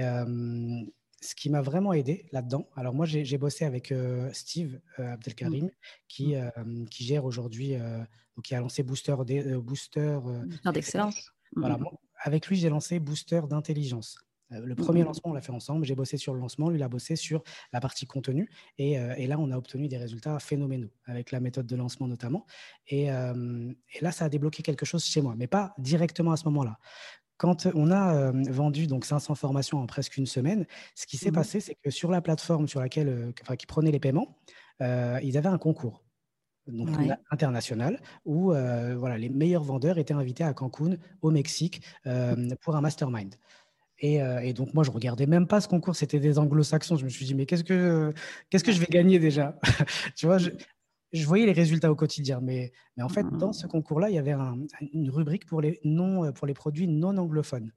ce qui m'a vraiment aidé là-dedans, alors moi j'ai bossé avec Steve Abdelkarim, mmh. qui, qui gère aujourd'hui, qui a lancé Booster, Booster, d'excellence. Voilà, avec lui j'ai lancé Booster d'intelligence. Euh, le premier lancement, on l'a fait ensemble. J'ai bossé sur le lancement, lui, il a bossé sur la partie contenu. Et, euh, là, on a obtenu des résultats phénoménaux, avec la méthode de lancement notamment. Euh, et, là, ça a débloqué quelque chose chez moi, mais pas directement à ce moment-là. Quand on a vendu donc 500 formations en presque une semaine, ce qui s'est mmh passé, c'est que sur la plateforme sur laquelle, enfin, qui prenait les paiements, ils avaient un concours donc international, où voilà, les meilleurs vendeurs étaient invités à Cancun, au Mexique, pour un mastermind. Euh, et, donc, moi, je regardais même pas ce concours, c'était des anglo-saxons. Je me suis dit, mais qu'est-ce que, qu'est-ce que je vais gagner déjà? *laughs* Tu vois, je, voyais les résultats au quotidien. Mais, mais en fait, dans ce concours-là, il y avait une rubrique pour les, non, pour les produits non anglophones.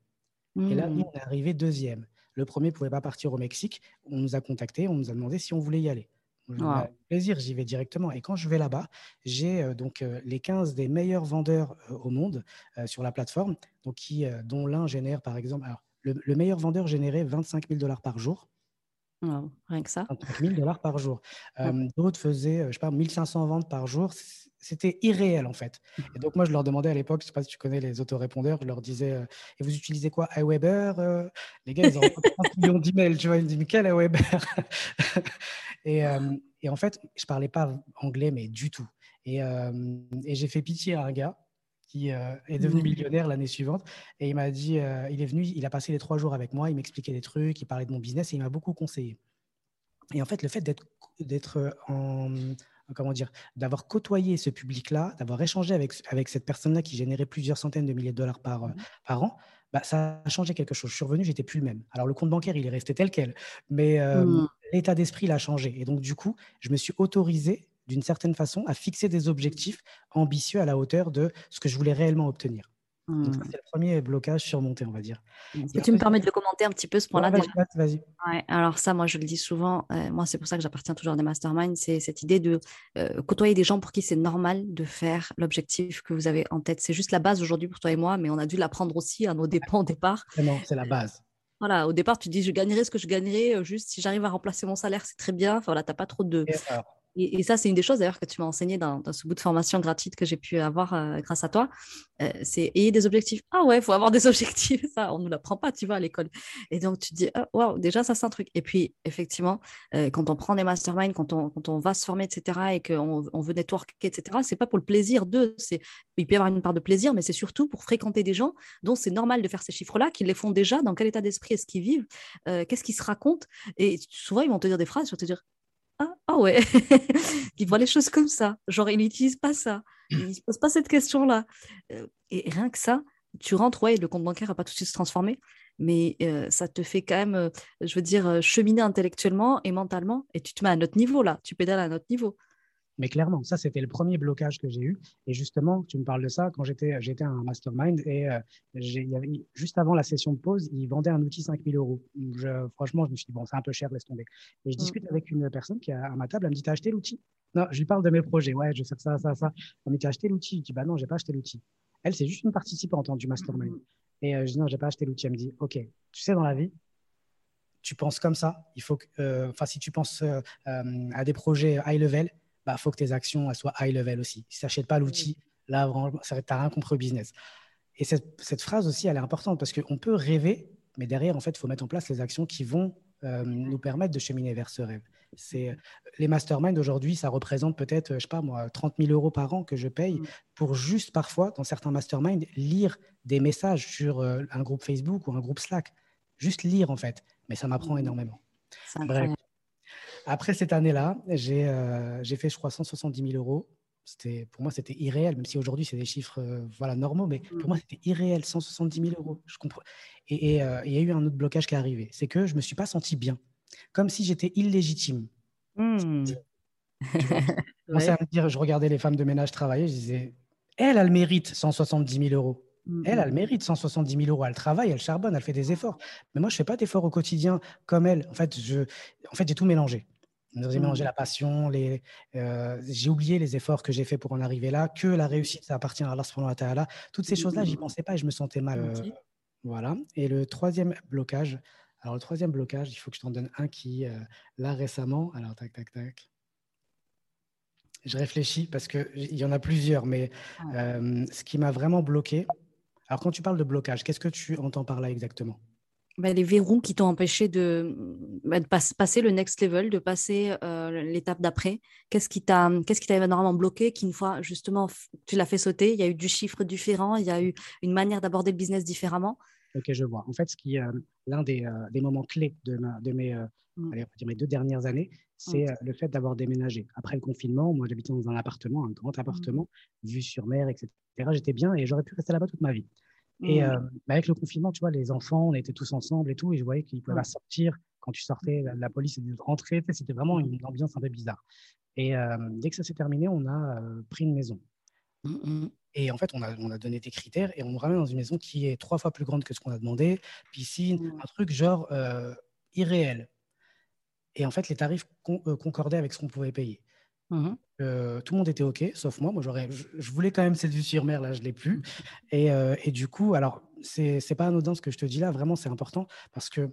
Et là, nous, mmh. on est arrivé deuxième. Le premier ne pouvait pas partir au Mexique. On nous a contactés, on nous a demandé si on voulait y aller. Wow. plaisir, j'y vais directement. Et quand je vais là-bas, j'ai euh, donc euh, les 15 des meilleurs vendeurs au monde sur la plateforme, donc qui, dont l'un génère par exemple, alors le, meilleur vendeur générait 25 000 dollars par jour. rien que ça. 25 000 dollars par jour. Euh, d'autres faisaient, euh, je sais pas, 1500 ventes par jour. C'était irréel en fait. Et donc moi, je leur demandais à l'époque, je sais pas si tu connais les autorépondeurs, je leur disais, euh, et vous utilisez quoi Aweber Les gars, ils ont 30 *laughs* millions d'emails, tu vois. Ils me disent, mais quel Aweber *laughs* et, et, en fait, je parlais pas anglais, mais du tout. Et, et j'ai fait pitié à un gars qui euh, est devenu millionnaire l'année suivante. Et il m'a dit, euh, il est venu, il a passé les trois jours avec moi, il m'expliquait des trucs, il parlait de mon business et il m'a beaucoup conseillé. Et en fait, le fait d'être, d'être en, comment dire, d'avoir côtoyé ce public-là, d'avoir échangé avec, avec cette personne-là qui générait plusieurs centaines de milliers de dollars par, mmh. par an, bah, ça a changé quelque chose. Je suis revenu, j'étais plus le même. Alors le compte bancaire, il est resté tel quel, mais euh, mmh. l'état d'esprit l'a changé. Et donc du coup, je me suis autorisé d'une certaine façon, à fixer des objectifs ambitieux à la hauteur de ce que je voulais réellement obtenir. Donc, hmm. c'est le premier blocage surmonté, on va dire. Est-ce que tu me permets de le commenter un petit peu ce point-là Vas-y. alors ça, moi, je le dis souvent, euh, moi, c'est pour ça que j'appartiens toujours à des masterminds, c'est cette idée de euh, côtoyer des gens pour qui c'est normal de faire l'objectif que vous avez en tête. C'est juste la base aujourd'hui pour toi et moi, mais on a dû l'apprendre aussi à nos dépens au départ. c'est la base. Voilà, au départ, tu dis, je gagnerai ce que je gagnerai, euh, juste si j'arrive à remplacer mon salaire, c'est très bien. Enfin, voilà, tu n'as pas trop de... Et, ça, c'est une des choses d'ailleurs que tu m'as enseigné dans, ce bout de formation gratuite que j'ai pu avoir euh, grâce à toi. Euh, c'est ayez des objectifs. Ah ouais, il faut avoir des *laughs* objectifs. Ça, on ne nous l'apprend pas, tu vois, à l'école. Et donc, tu te dis, oh, waouh, déjà, ça, c'est un truc. Et puis, effectivement, euh, quand on prend des masterminds, quand on, quand on va se former, etc., et qu'on on veut networker, etc., c'est pas pour le plaisir d'eux. Il peut y avoir une part de plaisir, mais c'est surtout pour fréquenter des gens dont c'est normal de faire ces chiffres-là, qu'ils les font déjà, dans quel état d'esprit est-ce qu'ils vivent, qu'est-ce qu'ils se racontent. Et souvent, ils vont te dire des phrases, ils vont te dire, ah, *laughs* il voit les choses comme ça. Genre, il n'utilise pas ça. Il ne se pose pas cette question-là. Euh, et rien que ça, tu rentres, ouais, le compte bancaire va pas tout de suite se transformer, mais euh, ça te fait quand même, euh, je veux dire, cheminer intellectuellement et mentalement, et tu te mets à notre niveau là, tu pédales à notre niveau. Mais clairement, ça, c'était le premier blocage que j'ai eu. Et justement, tu me parles de ça, quand j'étais, j'étais un mastermind et y avait, juste avant la session de pause, ils vendaient un outil 5000 euros. Je, franchement, je me suis dit, bon, c'est un peu cher, laisse tomber. Et je mmh. discute avec une personne qui est à ma table, elle me dit, t'as acheté l'outil? Non, je lui parle de mes projets. Ouais, je vais faire ça, ça, ça. Elle me dit, t'as acheté l'outil? Je dis, bah non, j'ai pas acheté l'outil. Elle, c'est juste une participante hein, du mastermind. Mmh. Et euh, je dis non, j'ai pas acheté l'outil. Elle me dit, ok, tu sais, dans la vie, tu penses comme ça. Il faut que, euh, enfin, si tu penses euh, à des projets high level, bah, faut que tes actions soient high level aussi. Si tu n'achètes pas l'outil, là, vraiment, ça t'as rien contre le business. Et cette, cette, phrase aussi, elle est importante parce qu'on peut rêver, mais derrière, en fait, il faut mettre en place les actions qui vont nous permettre de cheminer vers ce rêve. C'est les masterminds aujourd'hui, ça représente peut-être, je sais pas moi, 30 000 euros par an que je paye pour juste parfois, dans certains masterminds, lire des messages sur euh, un groupe Facebook ou un groupe Slack. Juste lire en fait, mais ça m'apprend énormément. Bref. Après cette année-là, j'ai euh, fait, je crois, 170 000 euros. Pour moi, c'était irréel, même si aujourd'hui, c'est des chiffres euh, voilà, normaux, mais pour moi, mmh. c'était irréel, 170 000 euros. Je comprends. Et il y a eu un autre blocage qui est arrivé. C'est que je ne me suis pas senti bien comme si j'étais illégitime. Mmh. *laughs* dire, je regardais les femmes de ménage travailler, je disais, elle, elle mérite 170 000 euros. Elle, elle mérite 170 000 euros. Elle travaille, elle charbonne, elle fait des efforts. Mais moi, je ne fais pas d'efforts au quotidien comme elle. En fait, je, en fait j'ai tout mélangé. J'ai mélangé hmm. la passion, les, euh, j'ai oublié les efforts que j'ai fait pour en arriver là, que la réussite, ça appartient à Allah Toutes ces choses-là, j'y pensais pas et je me sentais mal. Euh, voilà. Et le troisième blocage, alors, le troisième blocage, il faut que je t'en donne un qui, euh, là, récemment, alors, tac, tac, tac. Je réfléchis parce qu'il y en a plusieurs, mais ce qui m'a vraiment bloqué. Alors, quand tu parles de blocage, qu'est-ce que tu entends par là exactement? Bah, les verrous qui t'ont empêché de, bah, passer le next level, de passer euh, l'étape d'après. Qu'est-ce qui t'a qu'est-ce qui normalement bloqué, qu'une fois justement tu l'as fait sauter, il y a eu du chiffre différent, il y a eu une manière d'aborder le business différemment? Ok, je vois. En fait, ce qui est euh, l'un des, euh, des, moments clés de, de mes, mm. allez, mes, deux dernières années, c'est mm. le fait d'avoir déménagé. Après le confinement, moi, j'habitais dans un appartement, un grand appartement, mm. vue sur mer, etc. J'étais bien et j'aurais pu rester là-bas toute ma vie. Et avec le confinement, tu vois, les enfants, on était tous ensemble et tout, et je voyais qu'ils pouvaient pas sortir. Quand tu sortais, la, police était rentrée. C'était vraiment une ambiance un peu bizarre. Et dès que ça s'est terminé, on a pris une maison. Et en fait, on a, on a, donné des critères et on nous ramène dans une maison qui est trois fois plus grande que ce qu'on a demandé, piscine, mmh. un truc genre irréel. Et en fait, les tarifs euh, concordaient avec ce qu'on pouvait payer. Mmh euh, tout le monde était OK, sauf moi. Moi, j'aurais, je, voulais quand même cette vue sur mer, là, je ne l'ai plus. Mmh. Et, et, du coup, alors, c'est n'est pas anodin ce que je te dis là, vraiment, c'est important parce que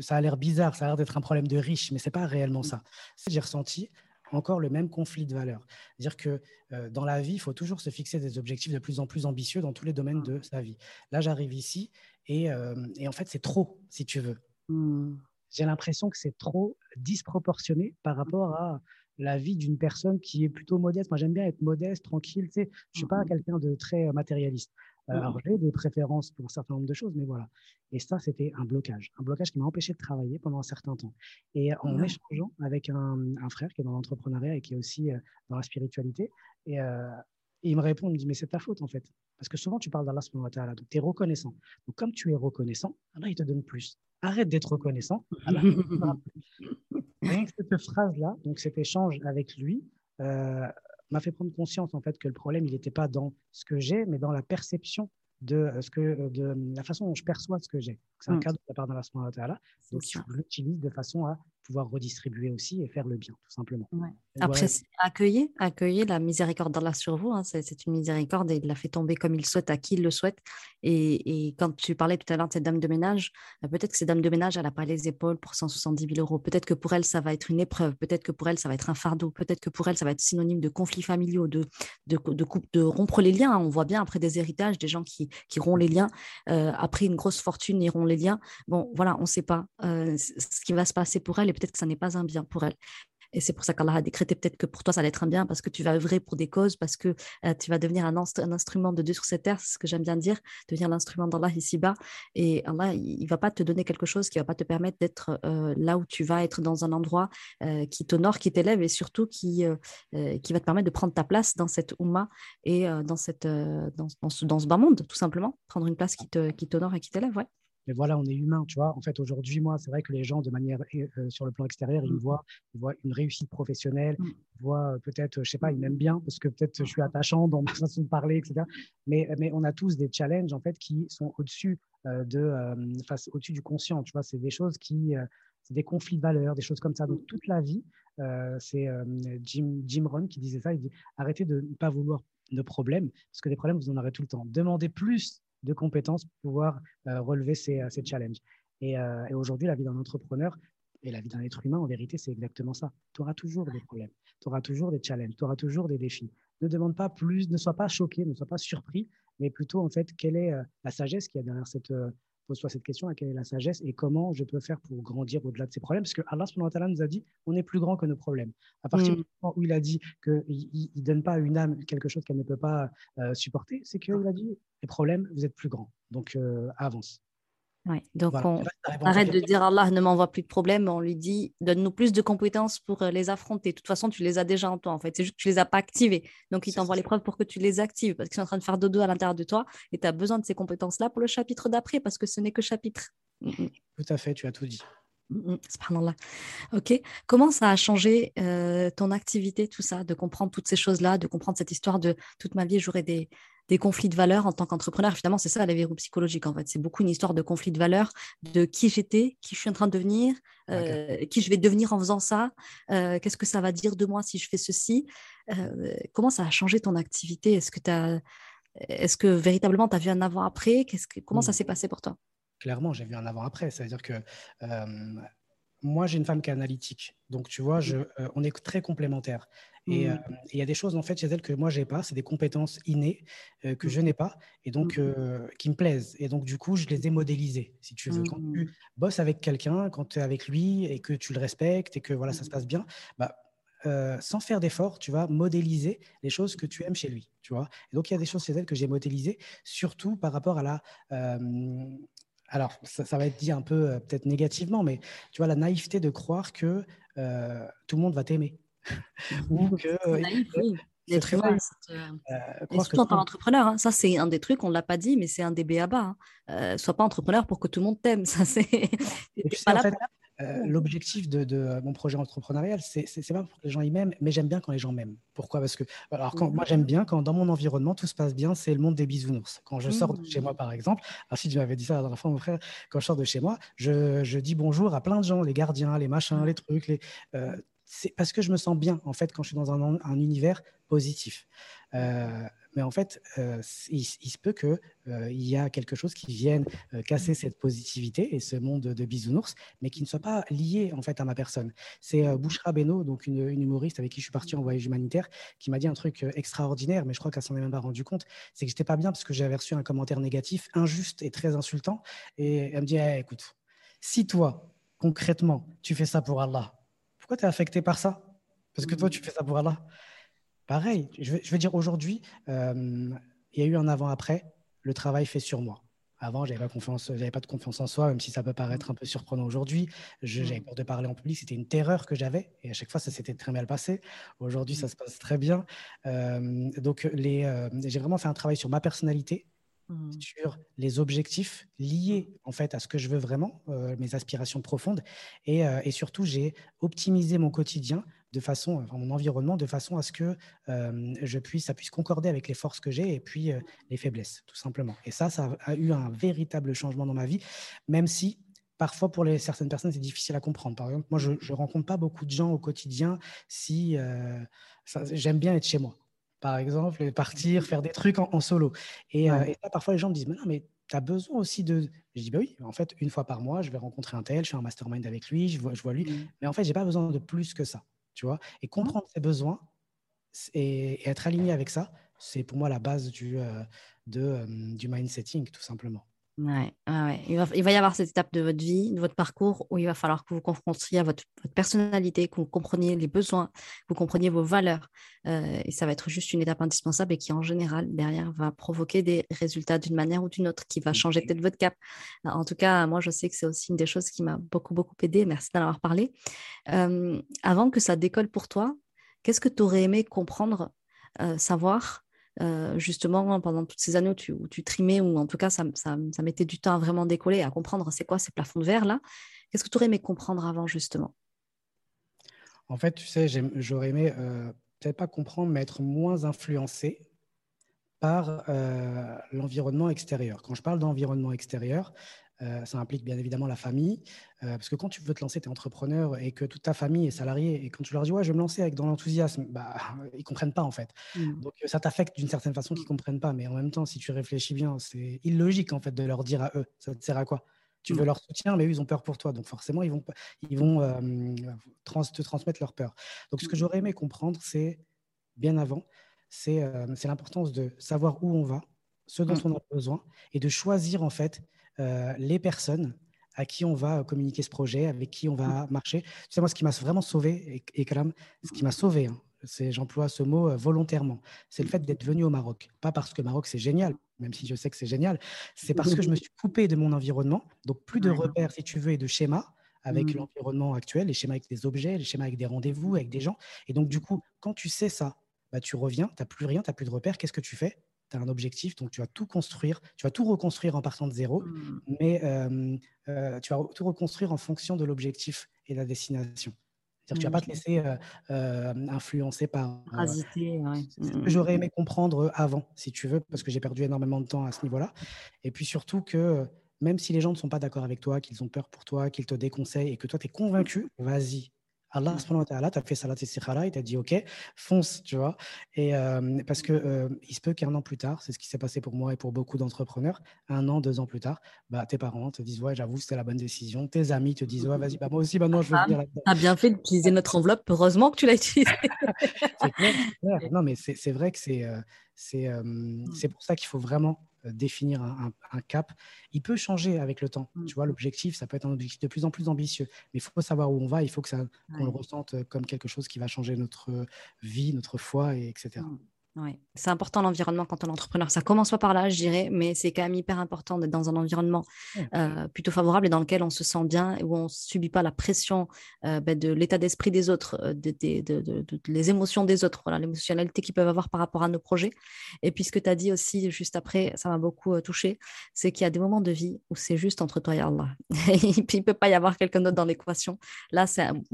ça a l'air bizarre, ça a l'air d'être un problème de riche, mais ce n'est pas réellement ça. J'ai ressenti encore le même conflit de valeurs. C'est-à-dire que euh, dans la vie, il faut toujours se fixer des objectifs de plus en plus ambitieux dans tous les domaines de sa vie. Là, j'arrive ici et, euh, et, en fait, c'est trop, si tu veux. J'ai l'impression que c'est trop disproportionné par rapport à la vie d'une personne qui est plutôt modeste. Moi, j'aime bien être modeste, tranquille. Tu sais, je ne suis pas hmm. quelqu'un de très matérialiste. Euh, alors, j'ai des préférences pour un certain nombre de choses, mais voilà. Et ça, c'était un blocage. Un blocage qui m'a empêché de travailler pendant un certain temps. Et en échangeant avec un, frère qui est dans l'entrepreneuriat et qui est aussi euh, dans la spiritualité, et, euh, il me répond, il me dit, mais c'est ta faute en fait. Parce que souvent, tu parles d'Allah donc tu es reconnaissant. Donc, comme tu es reconnaissant, Allah, il te donne plus. Arrête d'être reconnaissant. Allah, Rien que cette phrase-là, donc cet échange avec lui, m'a fait prendre conscience en fait que le problème il n'était pas dans ce que j'ai, mais dans la perception de euh, ce que euh, de la façon dont je perçois ce que j'ai. C'est un mmh. cadeau de la part d'Allah là. Donc je l'utilise de façon à pouvoir redistribuer aussi et faire le bien, tout simplement. Après, accueillez, accueillez la miséricorde d'Allah sur vous. Hein. C'est une miséricorde et il la fait tomber comme il souhaite, à qui il le souhaite. Et, quand tu parlais tout à l'heure de cette dame de ménage, bah, peut-être que cette dame de ménage, elle n'a pas les épaules pour 170 000 euros. Peut-être que pour elle, ça va être une épreuve. Peut-être que pour elle, ça va être un fardeau. Peut-être que pour elle, ça va être synonyme de conflits familiaux, de, de, de, de rompre les liens. On voit bien après des héritages, des gens qui, qui rompent les liens. Euh, après une grosse fortune, ils rompent les liens. Bon, voilà, on ne sait pas euh, ce qui va se passer pour elle et peut-être que ça n'est pas un bien pour elle. Et c'est pour ça qu'Allah a décrété peut-être que pour toi, ça allait être un bien parce que tu vas œuvrer pour des causes, parce que euh, tu vas devenir un, instrument de Dieu sur cette terre, c'est ce que j'aime bien dire, devenir l'instrument d'Allah ici-bas. Et Allah, il ne va pas te donner quelque chose qui ne va pas te permettre d'être euh, là où tu vas, être dans un endroit qui t'honore, qui t'élève et surtout qui, qui va te permettre de prendre ta place dans cette Ummah et dans, cette, dans, dans, ce, dans ce bas monde, tout simplement. Prendre une place qui t'honore qui et qui t'élève, ouais mais voilà, on est humain, tu vois. En fait, aujourd'hui, moi, c'est vrai que les gens, de manière euh, sur le plan extérieur, ils me mmh. voient, ils voient une réussite professionnelle, mmh. ils voient euh, peut-être, je sais pas, ils m'aiment bien parce que peut-être je suis attachant dans ma façon de parler, etc. Mais, mais on a tous des challenges en fait qui sont au-dessus euh, de, face, au-dessus du conscient, tu vois. C'est des choses qui, c'est des conflits de valeurs, des choses comme ça. Donc toute la vie, c'est Jim, Jim Rohn qui disait ça. Il dit arrêtez de ne pas vouloir de problèmes parce que des problèmes vous en aurez tout le temps. Demandez plus de compétences pour pouvoir euh, relever ces, euh, challenges. Euh, et, aujourd'hui, la vie d'un entrepreneur et la vie d'un être humain, en vérité, c'est exactement ça. Tu auras toujours des problèmes, tu auras toujours des challenges, tu auras toujours des défis. Ne demande pas plus, ne sois pas choqué, ne sois pas surpris, mais plutôt, en fait, quelle est la sagesse qu'il y a derrière cette, pose-toi cette question, quelle est la sagesse et comment je peux faire pour grandir au-delà de ces problèmes? Parce que Allah nous a dit, on est plus grand que nos problèmes. À partir mm. du moment où il a dit qu'il ne donne pas à une âme quelque chose qu'elle ne peut pas euh, supporter, c'est qu'il a dit, les problèmes, vous êtes plus grands. Donc, euh, avance. Ouais, donc on arrête de dire Allah ne m'envoie plus de problèmes, on lui dit donne-nous plus de compétences pour euh, les affronter. De toute façon, tu les as déjà en toi en fait, c'est juste que tu les as pas activés. Donc il t'envoie les preuves pour que tu les actives parce qu'ils sont en train de faire dodo à l'intérieur de toi et tu as besoin de ces compétences-là pour le chapitre d'après parce que ce n'est que chapitre. Mm, mm. Tout à fait, tu as tout dit. Mm, subhanallah. Ok. Comment ça a changé euh, ton activité, tout ça, de comprendre toutes ces choses-là, de comprendre cette histoire de toute ma vie, j'aurais des, des conflits de valeurs en tant qu'entrepreneur. Finalement, c'est ça la verrou psychologique en fait. C'est beaucoup une histoire de conflits de valeurs, de qui j'étais, qui je suis en train de devenir, euh, qui je vais devenir en faisant ça, euh, qu'est-ce que ça va dire de moi si je fais ceci. Euh, comment ça a changé ton activité? Est-ce que, as, est-ce que véritablement tu as vu un avant-après? Que, Comment ça mmh. s'est passé pour toi? Clairement, j'ai vu un avant-après. C'est-à-dire que moi, j'ai une femme qui est analytique. Donc, tu vois, je, on est très complémentaires. Et mmh. il y a des choses en fait chez elle que moi j'ai pas, c'est des compétences innées que mmh. je n'ai pas et donc qui me plaisent. Et donc du coup, je les ai modélisées, si tu veux. Quand tu bosses avec quelqu'un, quand tu es avec lui et que tu le respectes et que voilà, ça se passe bien, bah, sans faire d'effort, tu vas modéliser les choses que tu aimes chez lui, tu vois. Et donc il y a des choses chez elle que j'ai modélisées, surtout par rapport à la alors, ça, va être dit un peu peut-être négativement, mais tu vois, la naïveté de croire que tout le monde va t'aimer. *laughs* Ou que. L'être humain, euh, surtout en tant qu'entrepreneur, hein. ça c'est un des trucs, on ne l'a pas dit, mais c'est un des béabas. Hein. Euh, sois pas entrepreneur pour que tout le monde t'aime. Ça, c'est. *laughs* Euh, l'objectif de, mon projet entrepreneurial, c'est pas pour que les gens y m'aiment, mais j'aime bien quand les gens m'aiment. Pourquoi? Parce que alors quand, moi j'aime bien quand dans mon environnement tout se passe bien, c'est le monde des bisounours. Quand je sors de chez moi, mmh. par exemple, si tu m'avais dit ça la dernière fois, mon frère, quand je sors de chez moi, je, je, dis bonjour à plein de gens, les gardiens, les machins, les trucs, les, c'est parce que je me sens bien, en fait, quand je suis dans un, un univers positif. Euh, mais en fait, euh, il, se peut qu'il euh, y a quelque chose qui vienne casser cette positivité et ce monde de, bisounours, mais qui ne soit pas lié en fait à ma personne. C'est Bouchra Beno, donc une, humoriste avec qui je suis parti en voyage humanitaire, qui m'a dit un truc extraordinaire, mais je crois qu'elle s'en est même pas rendu compte, c'est que j'étais pas bien parce que j'avais reçu un commentaire négatif, injuste et très insultant, et elle me dit, eh, écoute, si toi concrètement tu fais ça pour Allah, pourquoi tu es affecté par ça? Parce que toi, tu fais ça pour Allah. Pareil, je veux, dire, aujourd'hui, euh, il y a eu un avant-après, le travail fait sur moi. Avant, je n'avais pas, confiance, pas de confiance en soi, même si ça peut paraître un peu surprenant aujourd'hui. J'avais peur de parler en public, c'était une terreur que j'avais. Et à chaque fois, ça s'était très mal passé. Aujourd'hui, ça se passe très bien. Euh, donc, euh, j'ai vraiment fait un travail sur ma personnalité, Mmh. sur les objectifs liés en fait à ce que je veux vraiment, euh, mes aspirations profondes, et, euh, et surtout j'ai optimisé mon quotidien de façon, enfin, mon environnement de façon à ce que euh, je puisse, ça puisse concorder avec les forces que j'ai et puis les faiblesses, tout simplement. Et ça, ça a eu un véritable changement dans ma vie, même si parfois pour les, certaines personnes c'est difficile à comprendre. Par exemple, moi je, ne rencontre pas beaucoup de gens au quotidien si j'aime bien être chez moi par exemple, partir, faire des trucs en, solo. Et, euh, et, parfois, les gens me disent, mais non, mais tu as besoin aussi de... Je dis, bah oui, en fait, une fois par mois, je vais rencontrer un tel, je fais un mastermind avec lui, je vois, je vois lui. Mmh. Mais en fait, j'ai pas besoin de plus que ça, tu vois. Et mmh. comprendre ses besoins et, être aligné avec ça, c'est pour moi la base du, euh, de, euh, du mindsetting, tout simplement. Ouais, Il, va, il, va, y avoir cette étape de votre vie, de votre parcours, où il va falloir que vous confrontiez à votre, votre personnalité, que vous compreniez les besoins, que vous compreniez vos valeurs. Euh, et ça va être juste une étape indispensable et qui, en général, derrière, va provoquer des résultats d'une manière ou d'une autre, qui va changer peut-être votre cap. En tout cas, moi, je sais que c'est aussi une des choses qui m'a beaucoup, beaucoup aidé. Merci d'en avoir parlé. Euh, avant que ça décolle pour toi, qu'est-ce que tu aurais aimé comprendre, euh, savoir euh, justement pendant toutes ces années où tu, trimais, ou en tout cas ça, mettait du temps à vraiment décoller, à comprendre c'est quoi ces plafonds de verre là. Qu'est-ce que tu aurais aimé comprendre avant justement? En fait, tu sais, j'aurais aimé euh, peut-être pas comprendre, mais être moins influencé par euh, l'environnement extérieur. Quand je parle d'environnement extérieur, euh, ça implique bien évidemment la famille. Euh, parce que quand tu veux te lancer, tu es entrepreneur et que toute ta famille est salariée, et quand tu leur dis, ouais, je vais me lancer avec dans l'enthousiasme, bah, *laughs* ils comprennent pas en fait. Mmh. Donc ça t'affecte d'une certaine façon qu'ils comprennent pas. Mais en même temps, si tu réfléchis bien, c'est illogique en fait de leur dire à eux, ça te sert à quoi? Tu veux mmh. leur soutien, mais eux, ils ont peur pour toi. Donc, forcément, ils vont, ils vont euh, te transmettre leur peur. Donc, ce que j'aurais aimé comprendre, c'est bien avant, c'est l'importance de savoir où on va, ce dont on a besoin, et de choisir, en fait, euh, les personnes à qui on va communiquer ce projet, avec qui on va mm. marcher. Tu sais, moi, ce qui m'a vraiment sauvé, et, et ce qui m'a sauvé, hein, c'est, j'emploie ce mot euh, volontairement, c'est le fait d'être venu au Maroc. Pas parce que Maroc, c'est génial, même si je sais que c'est génial, c'est parce que je me suis *laughs* coupé de mon environnement, donc plus de repères, si tu veux, et de schémas avec mm. l'environnement actuel, les schémas avec des objets, les schémas avec des rendez-vous, avec des gens. Et donc, du coup, quand tu sais ça, bah, tu reviens, tu n'as plus rien, tu n'as plus de repères, qu'est-ce que tu fais? Tu as un objectif, donc tu vas tout construire, tu vas tout reconstruire en partant de zéro, mmh. mais euh, euh, tu vas tout reconstruire en fonction de l'objectif et de la destination. Tu ne vas pas te mmh. laisser euh, influencer par. Mmh, j'aurais aimé comprendre avant, si tu veux, parce que j'ai perdu énormément de temps à ce niveau-là. Et puis surtout que même si les gens ne sont pas d'accord avec toi, qu'ils ont peur pour toi, qu'ils te déconseillent et que toi, tu es convaincu, vas-y, Allah subhanahu wa ta'ala t'a fait salat istikhara, il t'a dit ok, fonce, tu vois. Et euh, parce que euh, il se peut qu'un an plus tard, c'est ce qui s'est passé pour moi et pour beaucoup d'entrepreneurs, un an, deux ans plus tard, bah, tes parents te disent ouais, j'avoue, c'était la bonne décision. Tes amis te disent ouais, vas-y, bah, moi aussi, maintenant, je veux venir là-dedans. Bien fait d'utiliser notre enveloppe, heureusement que tu l'as utilisée. *laughs* c'est clair, *laughs* Non, mais c'est vrai que c'est euh, c'est pour ça qu'il faut vraiment euh, définir un, cap. Il peut changer avec le temps. Tu vois, mmh. l'objectif, ça peut être un objectif de plus en plus ambitieux, mais il faut savoir où on va. Il faut que ça, qu'on le ressente comme quelque chose qui va changer notre vie, notre foi, et etc. C'est important l'environnement quand on est entrepreneur. Ça commence pas par là, je dirais, mais c'est quand même hyper important d'être dans un environnement euh, plutôt favorable et dans lequel on se sent bien et où on ne subit pas la pression euh, ben, de l'état d'esprit des autres, euh, de, les émotions des autres, voilà, l'émotionnalité qu'ils peuvent avoir par rapport à nos projets. Et puis ce que tu as dit aussi juste après, ça m'a beaucoup touché, c'est qu'il y a des moments de vie où c'est juste entre toi et Allah. *laughs* il ne peut pas y avoir quelqu'un d'autre dans l'équation. Là,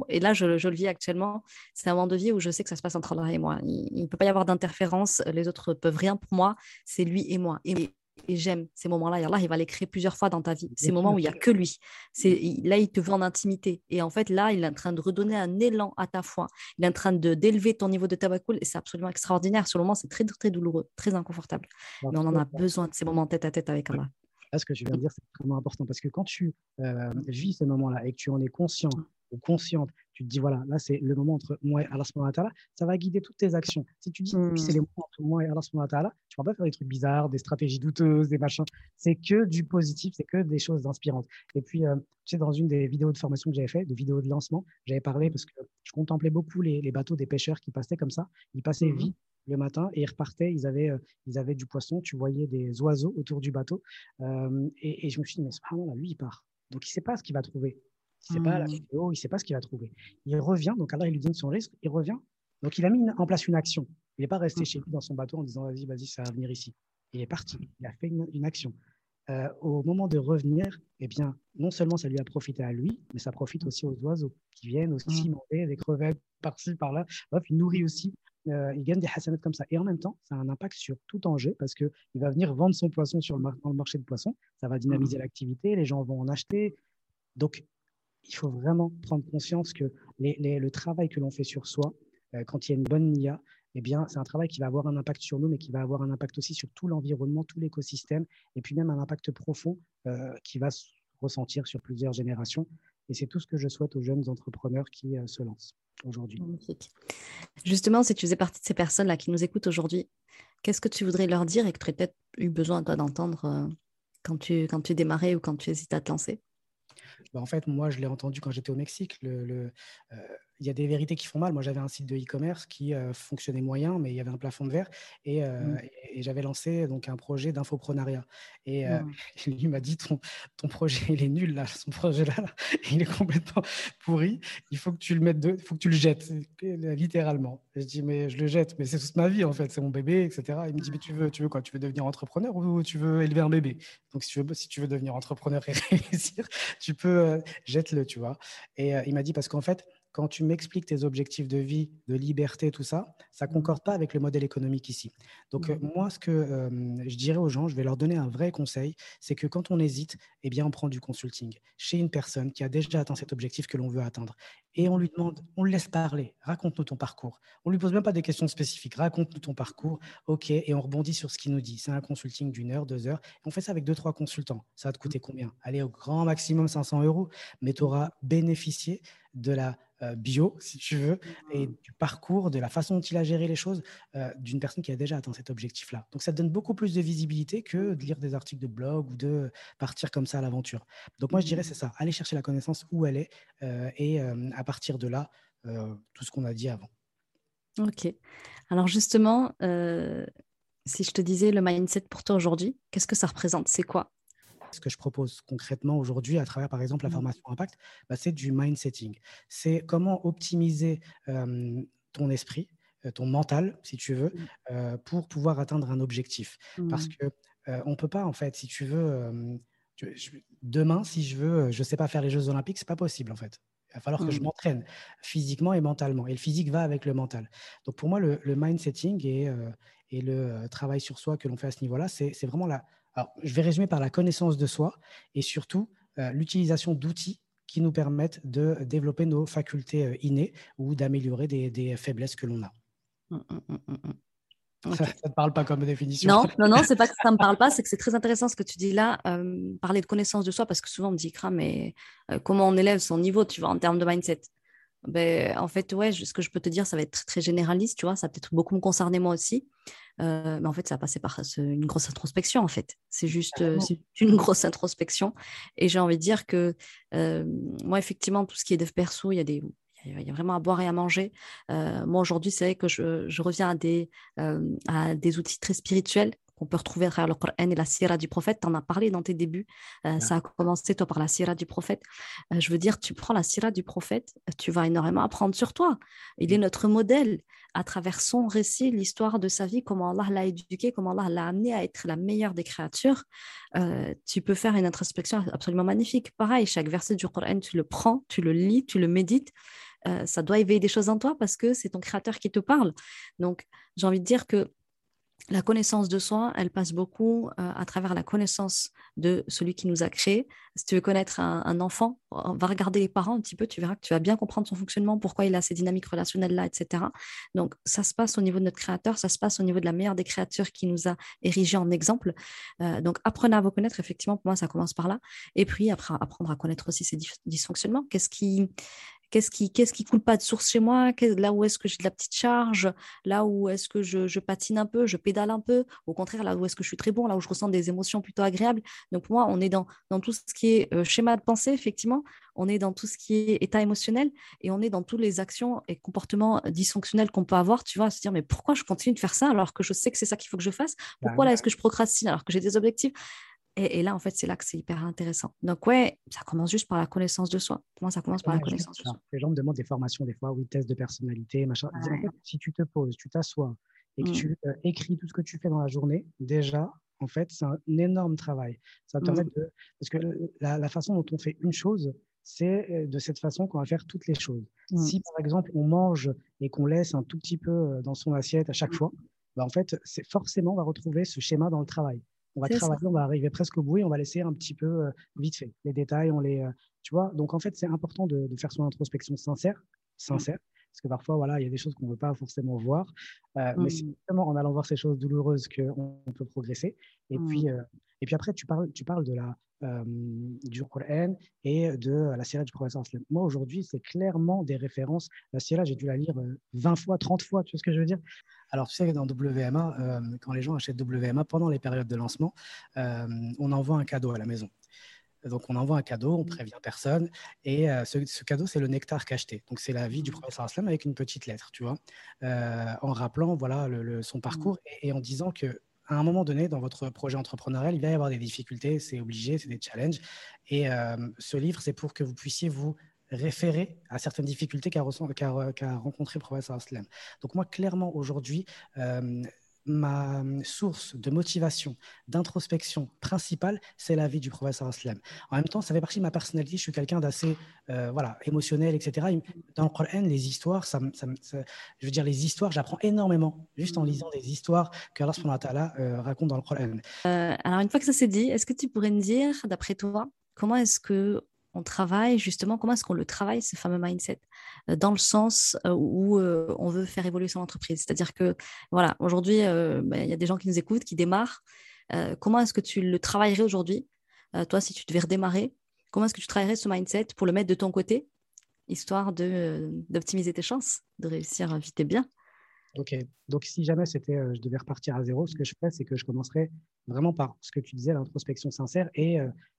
et là, je, le vis actuellement, c'est un moment de vie où je sais que ça se passe entre Allah et moi. Il ne peut pas y avoir d'interférence les autres peuvent rien pour moi, c'est lui et moi. Et, j'aime ces moments-là. Et Allah, il va les créer plusieurs fois dans ta vie. Ces moments où il n'y a que lui. C'est, là, il te veut en intimité. Et en fait, là, il est en train de redonner un élan à ta foi. Il est en train de, d'élever ton niveau de tabakoul. Et c'est absolument extraordinaire. Sur le moment, c'est très, très douloureux, très inconfortable. Mais on en a besoin de ces moments tête à tête avec Allah. ce que je viens de dire, c'est vraiment important parce que quand tu euh, vis ces moments-là et que tu en es conscient consciente, tu te dis, voilà, là, c'est le moment entre moi et Allah, ça va guider toutes tes actions. Si tu dis, c'est les moments entre moi et Allah, tu ne vas pas faire des trucs bizarres, des stratégies douteuses, des machins. C'est que du positif, c'est que des choses inspirantes. Et puis, euh, tu sais, dans une des vidéos de formation que j'avais fait, de vidéos de lancement, j'avais parlé parce que je contemplais beaucoup les, bateaux des pêcheurs qui passaient comme ça. Ils passaient mmh vite le matin et ils repartaient, ils avaient, euh, ils avaient du poisson, tu voyais des oiseaux autour du bateau. Euh, et, je me suis dit, mais là, lui, il part. Donc, il ne sait pas ce qu'il va trouver. Il ne sait pas la mmh. vidéo, il ne sait pas ce qu'il va trouver. Il revient, donc Allah il lui donne son risque, il revient. Donc il a mis en place une action. Il n'est pas resté mmh. chez lui dans son bateau en disant vas-y, vas-y, ça va venir ici. Il est parti, il a fait une, action. Euh, au moment de revenir, eh bien, non seulement ça lui a profité à lui, mais ça profite aussi aux oiseaux qui viennent aussi mmh. manger des crevettes par-ci, par-là. il nourrit aussi, euh, il gagne des hasanats comme ça. Et en même temps, ça a un impact sur tout Angers parce qu'il va venir vendre son poisson sur le, dans le marché de poissons. Ça va dynamiser l'activité, les gens vont en acheter. Donc, il faut vraiment prendre conscience que le travail que l'on fait sur soi, euh, quand il y a une bonne NIA, eh bien, c'est un travail qui va avoir un impact sur nous, mais qui va avoir un impact aussi sur tout l'environnement, tout l'écosystème, et puis même un impact profond euh, qui va se ressentir sur plusieurs générations. Et c'est tout ce que je souhaite aux jeunes entrepreneurs qui euh, se lancent aujourd'hui. Justement, si tu faisais partie de ces personnes-là qui nous écoutent aujourd'hui, qu'est-ce que tu voudrais leur dire et que tu aurais peut-être eu besoin d'entendre quand tu, quand tu démarrais ou quand tu hésites à te lancer? Bah, En fait, moi, je l'ai entendu quand j'étais au Mexique. Euh, il y a des vérités qui font mal. Moi, j'avais un site de e-commerce qui euh, fonctionnait moyen, mais il y avait un plafond de verre. Et, euh, mmh. j'avais lancé donc un projet d'infoprenariat. Et euh, mmh. *laughs* lui m'a dit ton, ton projet, il est nul, là. Son projet, là, *laughs* il est complètement pourri. Il faut que tu le mettes de, il faut que tu le jettes, littéralement. je dis, mais je le jette, mais c'est toute ma vie, en fait. C'est mon bébé, etc. Il me dit, mais tu veux, tu veux quoi? Tu veux devenir entrepreneur ou tu veux élever un bébé? Donc, si tu veux, si tu veux devenir entrepreneur et *laughs* réussir, tu peux, jette-le, tu vois. Et il m'a dit, parce qu'en fait, quand tu m'expliques tes objectifs de vie, de liberté, tout ça, ça ne mmh. concorde pas avec le modèle économique ici. Donc, euh, mmh. moi, ce que je dirais aux gens, je vais leur donner un vrai conseil, c'est que quand on hésite, eh bien, on prend du consulting chez une personne qui a déjà atteint cet objectif que l'on veut atteindre. Et on lui demande, on le laisse parler, raconte-nous ton parcours. On lui pose même pas des questions spécifiques, raconte-nous ton parcours, ok, et on rebondit sur ce qu'il nous dit. C'est un consulting d'une heure, deux heures. on fait ça avec deux, trois consultants. Ça va te coûter combien? Allez, au grand maximum 500 euros, mais tu auras bénéficié de la euh, bio, si tu veux, et mmh. du parcours, de la façon dont il a géré les choses euh, d'une personne qui a déjà atteint cet objectif-là. Donc ça donne beaucoup plus de visibilité que de lire des articles de blog ou de partir comme ça à l'aventure. Donc moi, je dirais, c'est ça, aller chercher la connaissance où elle est euh, et à partir de là, tout ce qu'on a dit avant. Ok. Alors justement, si je te disais le mindset pour toi aujourd'hui, qu'est-ce que ça représente? C'est quoi? Ce que je propose concrètement aujourd'hui à travers, par exemple, la mmh. formation Impact, bah, c'est du mind setting. C'est comment optimiser ton esprit, ton mental, si tu veux, mmh. pour pouvoir atteindre un objectif. Parce mmh. que on ne peut pas, en fait, si tu veux, demain, si je veux, je ne sais pas faire les Jeux Olympiques, c'est pas possible, en fait. Il va falloir que je m'entraîne physiquement et mentalement. Et le physique va avec le mental. Donc pour moi, le, mind setting et, et le travail sur soi que l'on fait à ce niveau-là, c'est vraiment la, alors, je vais résumer par la connaissance de soi et surtout euh, l'utilisation d'outils qui nous permettent de développer nos facultés euh, innées ou d'améliorer des, faiblesses que l'on a. Mmh, mmh, mmh, ça ne te parle pas comme définition. Non, non, non, c'est pas que ça ne me parle pas, c'est que c'est très intéressant ce que tu dis là, euh, parler de connaissance de soi, parce que souvent on me dit, mais comment on élève son niveau, tu vois, en termes de mindset? Ben, en fait, ouais, ce que je peux te dire, ça va être très généraliste, tu vois, ça va peut-être beaucoup me concerner moi aussi. Euh, mais en fait, ça va passer par une grosse introspection, en fait. C'est juste euh, *laughs* une grosse introspection. Et j'ai envie de dire que euh, moi, effectivement, tout ce qui est dev perso, il y a des. Il y a vraiment à boire et à manger. moi, aujourd'hui, c'est vrai que je, je reviens à des, à des outils très spirituels qu'on peut retrouver à travers le Coran et la sira du prophète. Tu en as parlé dans tes débuts. Euh, ça a commencé, toi, par la sira du prophète. Euh, je veux dire, tu prends la sira du prophète, tu vas énormément apprendre sur toi. Il est notre modèle à travers son récit, l'histoire de sa vie, comment Allah l'a éduqué, comment Allah l'a amené à être la meilleure des créatures. Euh, tu peux faire une introspection absolument magnifique. Pareil, chaque verset du Coran, tu le prends, tu le lis, tu le médites. ça doit éveiller des choses en toi parce que c'est ton créateur qui te parle. Donc, j'ai envie de dire que la connaissance de soi, elle passe beaucoup euh, à travers la connaissance de celui qui nous a créés. Si tu veux connaître un, enfant, va regarder les parents un petit peu, tu verras que tu vas bien comprendre son fonctionnement, pourquoi il a ces dynamiques relationnelles-là, etc. Donc, ça se passe au niveau de notre créateur, ça se passe au niveau de la meilleure des créatures qui nous a érigés en exemple. Euh, donc, apprenez à vous connaître, effectivement, pour moi, ça commence par là. Et puis, après, apprendre à connaître aussi ses dysfonctionnements. Qu'est-ce qui, Qu'est-ce qui qu'est-ce qui coule pas de source chez moi? Là où est-ce que j'ai de la petite charge? Là où est-ce que je, patine un peu, je pédale un peu? Au contraire, là où est-ce que je suis très bon Là où je ressens des émotions plutôt agréables. Donc pour moi, on est dans, dans tout ce qui est euh, schéma de pensée, effectivement. On est dans tout ce qui est état émotionnel et on est dans toutes les actions et comportements dysfonctionnels qu'on peut avoir. Tu vois, à se dire mais pourquoi je continue de faire ça alors que je sais que c'est ça qu'il faut que je fasse? Bah Pourquoi là est-ce que je procrastine alors que j'ai des objectifs? Et, là, en fait, c'est là que c'est hyper intéressant. Donc, ouais, ça commence juste par la connaissance de soi. Pour moi, ça commence par la connaissance de soi. Les gens me demandent des formations, des fois, oui, tests de personnalité, machin. si tu te poses, tu t'assois et que mmh. tu euh, écris tout ce que tu fais dans la journée, déjà, en fait, c'est un énorme travail. Ça va permettre mmh. de. Parce que la, façon dont on fait une chose, c'est euh, de cette façon qu'on va faire toutes les choses. Mmh. Si, par exemple, on mange et qu'on laisse un tout petit peu euh, dans son assiette à chaque fois, bah, en fait, c'est forcément, on va retrouver ce schéma dans le travail on va travailler, on va arriver presque au bout et on va laisser un petit peu euh, vite fait. Les détails, on les, euh, tu vois? Donc en fait, c'est important de, faire son introspection sincère, sincère, parce que parfois, voilà, il y a des choses qu'on ne veut pas forcément voir, euh, mais c'est mmh. justement en allant voir ces choses douloureuses qu'on peut progresser. Et puis, mmh. Et puis après, tu parles, tu parles de la, euh, du Coran et de la Sierra du professeur. Moi, aujourd'hui, c'est clairement des références. La Sierra, j'ai dû la lire 20 euh, fois, 30 fois, tu vois ce que je veux dire? Alors, tu sais, dans WMA, euh, quand les gens achètent WMA pendant les périodes de lancement, on envoie un cadeau à la maison. Donc, on envoie un cadeau, on mmh. prévient personne. Et ce, cadeau, c'est le nectar cacheté. Donc, c'est la vie du mmh. professeur Aslam avec une petite lettre, tu vois, en rappelant voilà, le, son parcours mmh. et, en disant que à un moment donné, dans votre projet entrepreneurial, il va y avoir des difficultés, c'est obligé, c'est des challenges. Et euh, ce livre, c'est pour que vous puissiez vous référer à certaines difficultés qu'a rencontré le professeur Aslam. Donc moi, clairement, aujourd'hui, euh, ma source de motivation, d'introspection principale, c'est la vie du professeur Aslam. En même temps, ça fait partie de ma personnalité. Je suis quelqu'un d'assez euh, voilà, émotionnel, etc. Dans le Coran, les histoires, je veux dire, les histoires, j'apprends énormément juste en lisant des histoires que Allah euh, raconte dans le Coran. Euh, alors, une fois que ça s'est dit, est-ce que tu pourrais me dire, d'après toi, comment est-ce que on travaille justement, comment est-ce qu'on le travaille, ce fameux mindset, euh, dans le sens euh, où euh, on veut faire évoluer son entreprise? C'est-à-dire que, voilà, aujourd'hui, bah, il y a des gens qui nous écoutent, qui démarrent. comment est-ce que tu le travaillerais aujourd'hui? Toi, si tu devais redémarrer, comment est-ce que tu travaillerais ce mindset pour le mettre de ton côté, histoire d'optimiser tes chances, de réussir vite et bien? Ok, donc si jamais c'était, je devais repartir à zéro, ce que je ferais, c'est que je commencerais vraiment par ce que tu disais, l'introspection sincère et,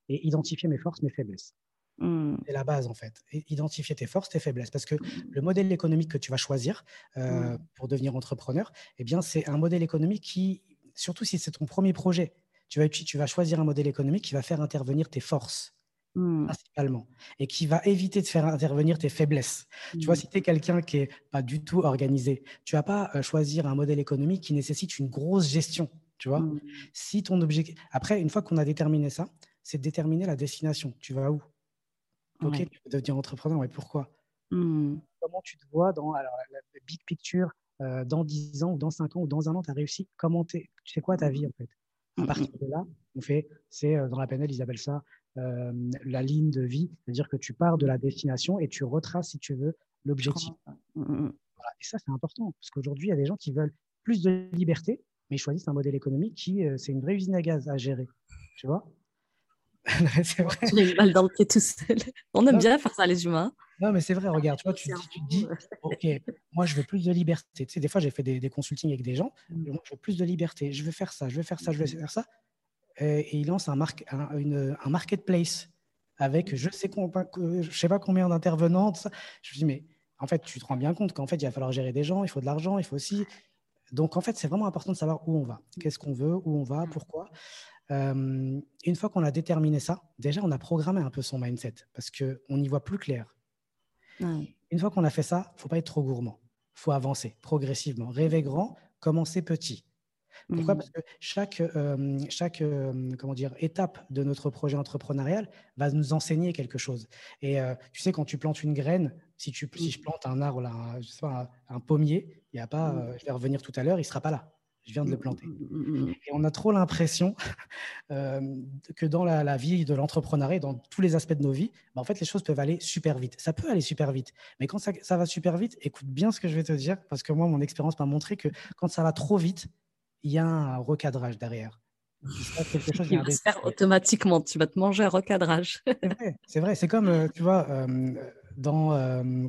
et identifier mes forces, mes faiblesses. Mmh. C'est la base, en fait. identifier tes forces, tes faiblesses. Parce que le modèle économique que tu vas choisir euh, mmh. pour devenir entrepreneur, eh bien, c'est un modèle économique qui, surtout si c'est ton premier projet, tu vas, tu vas choisir un modèle économique qui va faire intervenir tes forces. Mmh. principalement, et qui va éviter de faire intervenir tes faiblesses. Tu vois, si tu es quelqu'un qui est pas du tout organisé, tu vas pas euh, choisir un modèle économique qui nécessite une grosse gestion. Tu vois, si ton objectif. Après, une fois qu'on a déterminé ça, c'est de déterminer la destination. Tu vas où? Ok, tu veux devenir entrepreneur, mais pourquoi? Mmh. Comment tu te vois dans alors, la, big picture euh, dans 10 ans ou dans 5 ans ou dans un an, tu as réussi? Comment tu sais quoi ta vie en fait? À mmh, partir de là, on fait, c'est euh, dans la PNL, ils appellent ça euh, la ligne de vie, c'est-à-dire que tu pars de la destination et tu retraces, si tu veux, l'objectif. Et ça, c'est important, parce qu'aujourd'hui, il y a des gens qui veulent plus de liberté, mais ils choisissent un modèle économique qui, c'est une vraie usine à gaz à gérer. Tu vois? *laughs* c'est vrai. mal dans le pied tout seul. On aime bien faire ça, les humains. Non, mais c'est vrai, regarde, tu, te dis, OK, moi, je veux plus de liberté. Tu sais, des fois, j'ai fait des, des, consultings avec des gens, mm. moi, je veux plus de liberté, je veux faire ça, je veux faire ça, je veux faire ça. Et, il lance un, un, une, un marketplace avec je sais, je sais pas combien d'intervenants. Je me dis, mais en fait, tu te rends bien compte qu'en fait, il va falloir gérer des gens, il faut de l'argent, il faut aussi. Donc, en fait, c'est vraiment important de savoir où on va, qu'est-ce qu'on veut, où on va, mm. Une fois qu'on a déterminé ça, déjà, on a programmé un peu son mindset parce qu'on y voit plus clair. Une fois qu'on a fait ça, il faut pas être trop gourmand. Il faut avancer progressivement. Rêver grand, commencer petit. Pourquoi. Parce que chaque, chaque comment dire, étape de notre projet entrepreneurial va nous enseigner quelque chose. Et tu sais, quand tu plantes une graine, si, tu, si je plante un arbre, là, je sais pas, un, pommier, il y a pas, je vais revenir tout à l'heure, il ne sera pas là je viens de le mmh, planter. Mmh, mmh, et on a trop l'impression *laughs* euh, que dans la, vie de l'entrepreneuriat, dans tous les aspects de nos vies, bah, en fait, les choses peuvent aller super vite. Ça peut aller super vite. Mais quand ça, va super vite, écoute bien ce que je vais te dire, parce que moi, mon expérience m'a montré que quand ça va trop vite, il y a un recadrage derrière. quelque chose, il va se faire automatiquement. Tu vas te manger un recadrage. c'est vrai. C'est comme, euh, tu vois, euh, dans,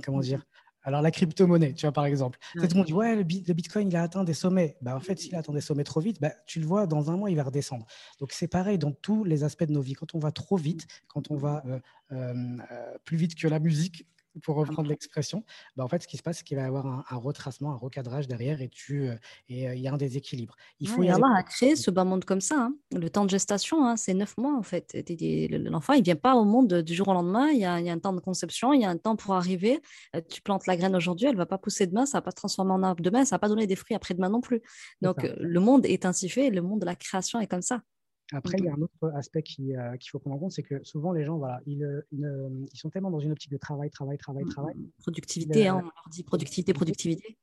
comment dire, alors, la crypto-monnaie, tu vois, par exemple. Tout le monde dit, ouais, le, Bitcoin, il a atteint des sommets. Bah, en fait, s'il atteint des sommets trop vite, bah, tu le vois, dans un mois, il va redescendre. Donc, c'est pareil dans tous les aspects de nos vies. Quand on va trop vite, quand on va euh, euh, euh, plus vite que la musique, pour reprendre l'expression, bah en fait, ce qui se passe, c'est qu'il va y avoir un, retracement, un recadrage derrière et tu euh, et euh, il y a un déséquilibre. Il faut y Allah a créé ce bas monde comme ça. Hein. Le temps de gestation, hein, c'est neuf mois en fait. L'enfant, il vient pas au monde du jour au lendemain. Il y, a, il y, a, un temps de conception, il y a un temps pour arriver. Euh, tu plantes la graine aujourd'hui, elle va pas pousser demain, ça va pas se transformer en arbre demain, ça va pas donner des fruits après-demain non plus. Donc le monde est ainsi fait, le monde de la création est comme ça. Après, il y a un autre aspect euh, qu'il faut prendre en compte, c'est que souvent les gens, voilà, ils, euh, ils, sont tellement dans une optique de travail, travail, travail, mmh, travail. Mmh. Productivité, hein, on leur dit productivité, productivité.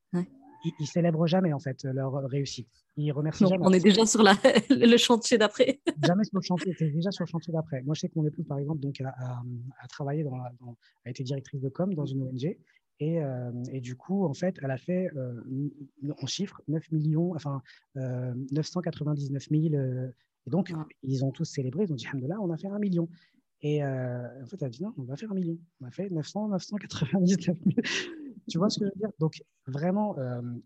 Ils, ne célèbrent jamais en fait leur réussite. Ils remercient jamais. On est déjà sur la, *laughs* le chantier d'après. jamais sur le chantier, c'est déjà sur le chantier d'après. Moi, je sais que mon épouse, par exemple, donc, a, a, travaillé, dans, a été directrice de com dans une ONG. Et, euh, et, du coup, en fait, elle a fait, en chiffres, 9 millions, enfin, 999 000 Et donc, ils ont tous célébré, ils ont dit, Alhamdulillah, on a fait un million. Et en fait, elle a dit, non, on va faire un million. On a fait 900, 999 000. tu vois ce que je veux dire? Donc, vraiment,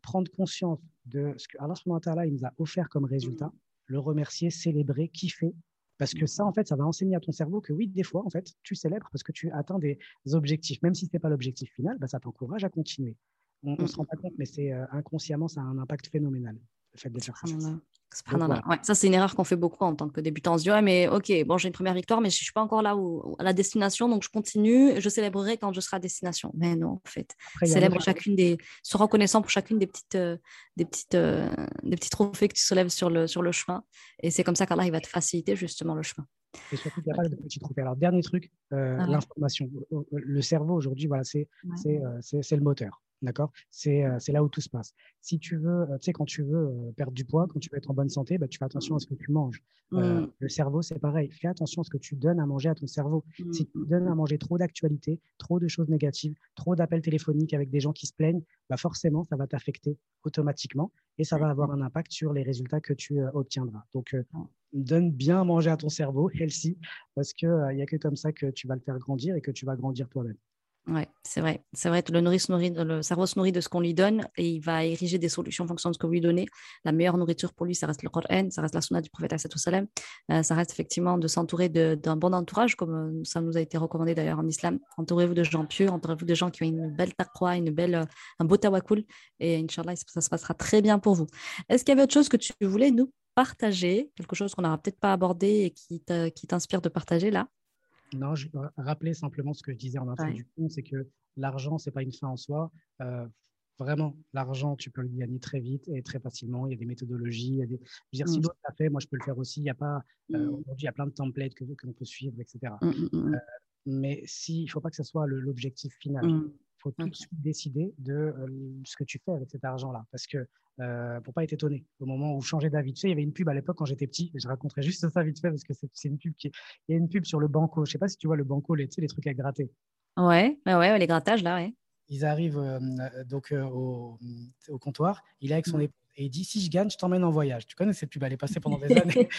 prendre conscience de ce que Allah il nous a offert comme résultat, le remercier, célébrer, kiffer, parce que ça, en fait, ça va enseigner à ton cerveau que oui, des fois, en fait, tu célèbres parce que tu atteins des objectifs. Même si ce n'est pas l'objectif final, bah, ça t'encourage à continuer. On ne se rend pas compte, mais c'est euh, inconsciemment, ça a un impact phénoménal, le fait de faire ça. Ouais, ça, c'est une erreur qu'on fait beaucoup en tant que débutant. On se dit, ouais, mais ok, bon, j'ai une première victoire, mais je ne suis pas encore là où, à la destination, donc je continue, je célébrerai quand je serai à destination. Mais non, en fait, célèbre chacune des, sois reconnaissant pour chacune des petites, euh, des petites, euh, des petits trophées que tu soulèves sur le, sur le chemin. Et c'est comme ça qu'Allah, il va te faciliter justement le chemin. Et surtout, il y a pas de petits trophées. Alors, dernier truc, euh, ah l'information. Le cerveau, aujourd'hui, voilà, c'est c'est le moteur. D'accord? Euh, C'est là où tout se passe. Si tu veux, euh, tu sais, quand tu veux euh, perdre du poids, quand tu veux être en bonne santé, bah, tu fais attention à ce que tu manges. Mmh. le cerveau, c'est pareil. Fais attention à ce que tu donnes à manger à ton cerveau. Si tu mmh. donnes à manger trop d'actualités, trop de choses négatives, trop d'appels téléphoniques avec des gens qui se plaignent, bah forcément, ça va t'affecter automatiquement et ça va avoir un impact sur les résultats que tu obtiendras. Donc, donne bien à manger à ton cerveau, *laughs* healthy, parce qu'il n'y a que comme ça que tu vas le faire grandir et que tu vas grandir toi-même. Oui, c'est vrai. C'est vrai, le, le cerveau se nourrit de ce qu'on lui donne et il va ériger des solutions en fonction de ce que vous lui donnez. La meilleure nourriture pour lui, ça reste le Coran, ça reste la sunna du prophète salam. Euh, ça reste effectivement de s'entourer d'un bon entourage, comme euh, ça nous a été recommandé d'ailleurs en islam. Entourez-vous de gens pieux, entourez-vous de gens qui ont une belle taqwa, une belle, euh, un beau tawakul et Inch'Allah, ça se passera très bien pour vous. Est-ce qu'il y avait autre chose que tu voulais nous partager, quelque chose qu'on n'aura peut-être pas abordé et qui t'inspire de partager là? Non, je vais rappeler simplement ce que je disais en introduction, c'est que l'argent, ce n'est pas une fin en soi. Euh, vraiment, l'argent, tu peux le gagner très vite et très facilement. Il y a des méthodologies. Il y a des... Je veux dire, si d'autres mmh. l'ont fait, moi, je peux le faire aussi. Il y a pas, euh, mmh. Aujourd'hui, il y a plein de templates que, que l'on peut suivre, etc. Euh, mais si, il ne faut pas que ce soit l'objectif final. Faut tout de suite décider de ce que tu fais avec cet argent-là. Parce que euh, pour pas être étonné au moment où changer d'avis. Tu sais, il y avait une pub à l'époque quand j'étais petit, et je raconterai juste ça vite fait parce que c'est une pub qui. Il y a une pub sur le banco. Je sais pas si tu vois le banco, les, tu sais, les trucs à gratter. Ouais, ouais, ouais, les grattages là, ouais. Ils arrivent euh, donc euh, au, au, comptoir, il est avec son épouse et il dit si je gagne, je t'emmène en voyage. Tu connais cette pub, elle est passée pendant des *laughs* années.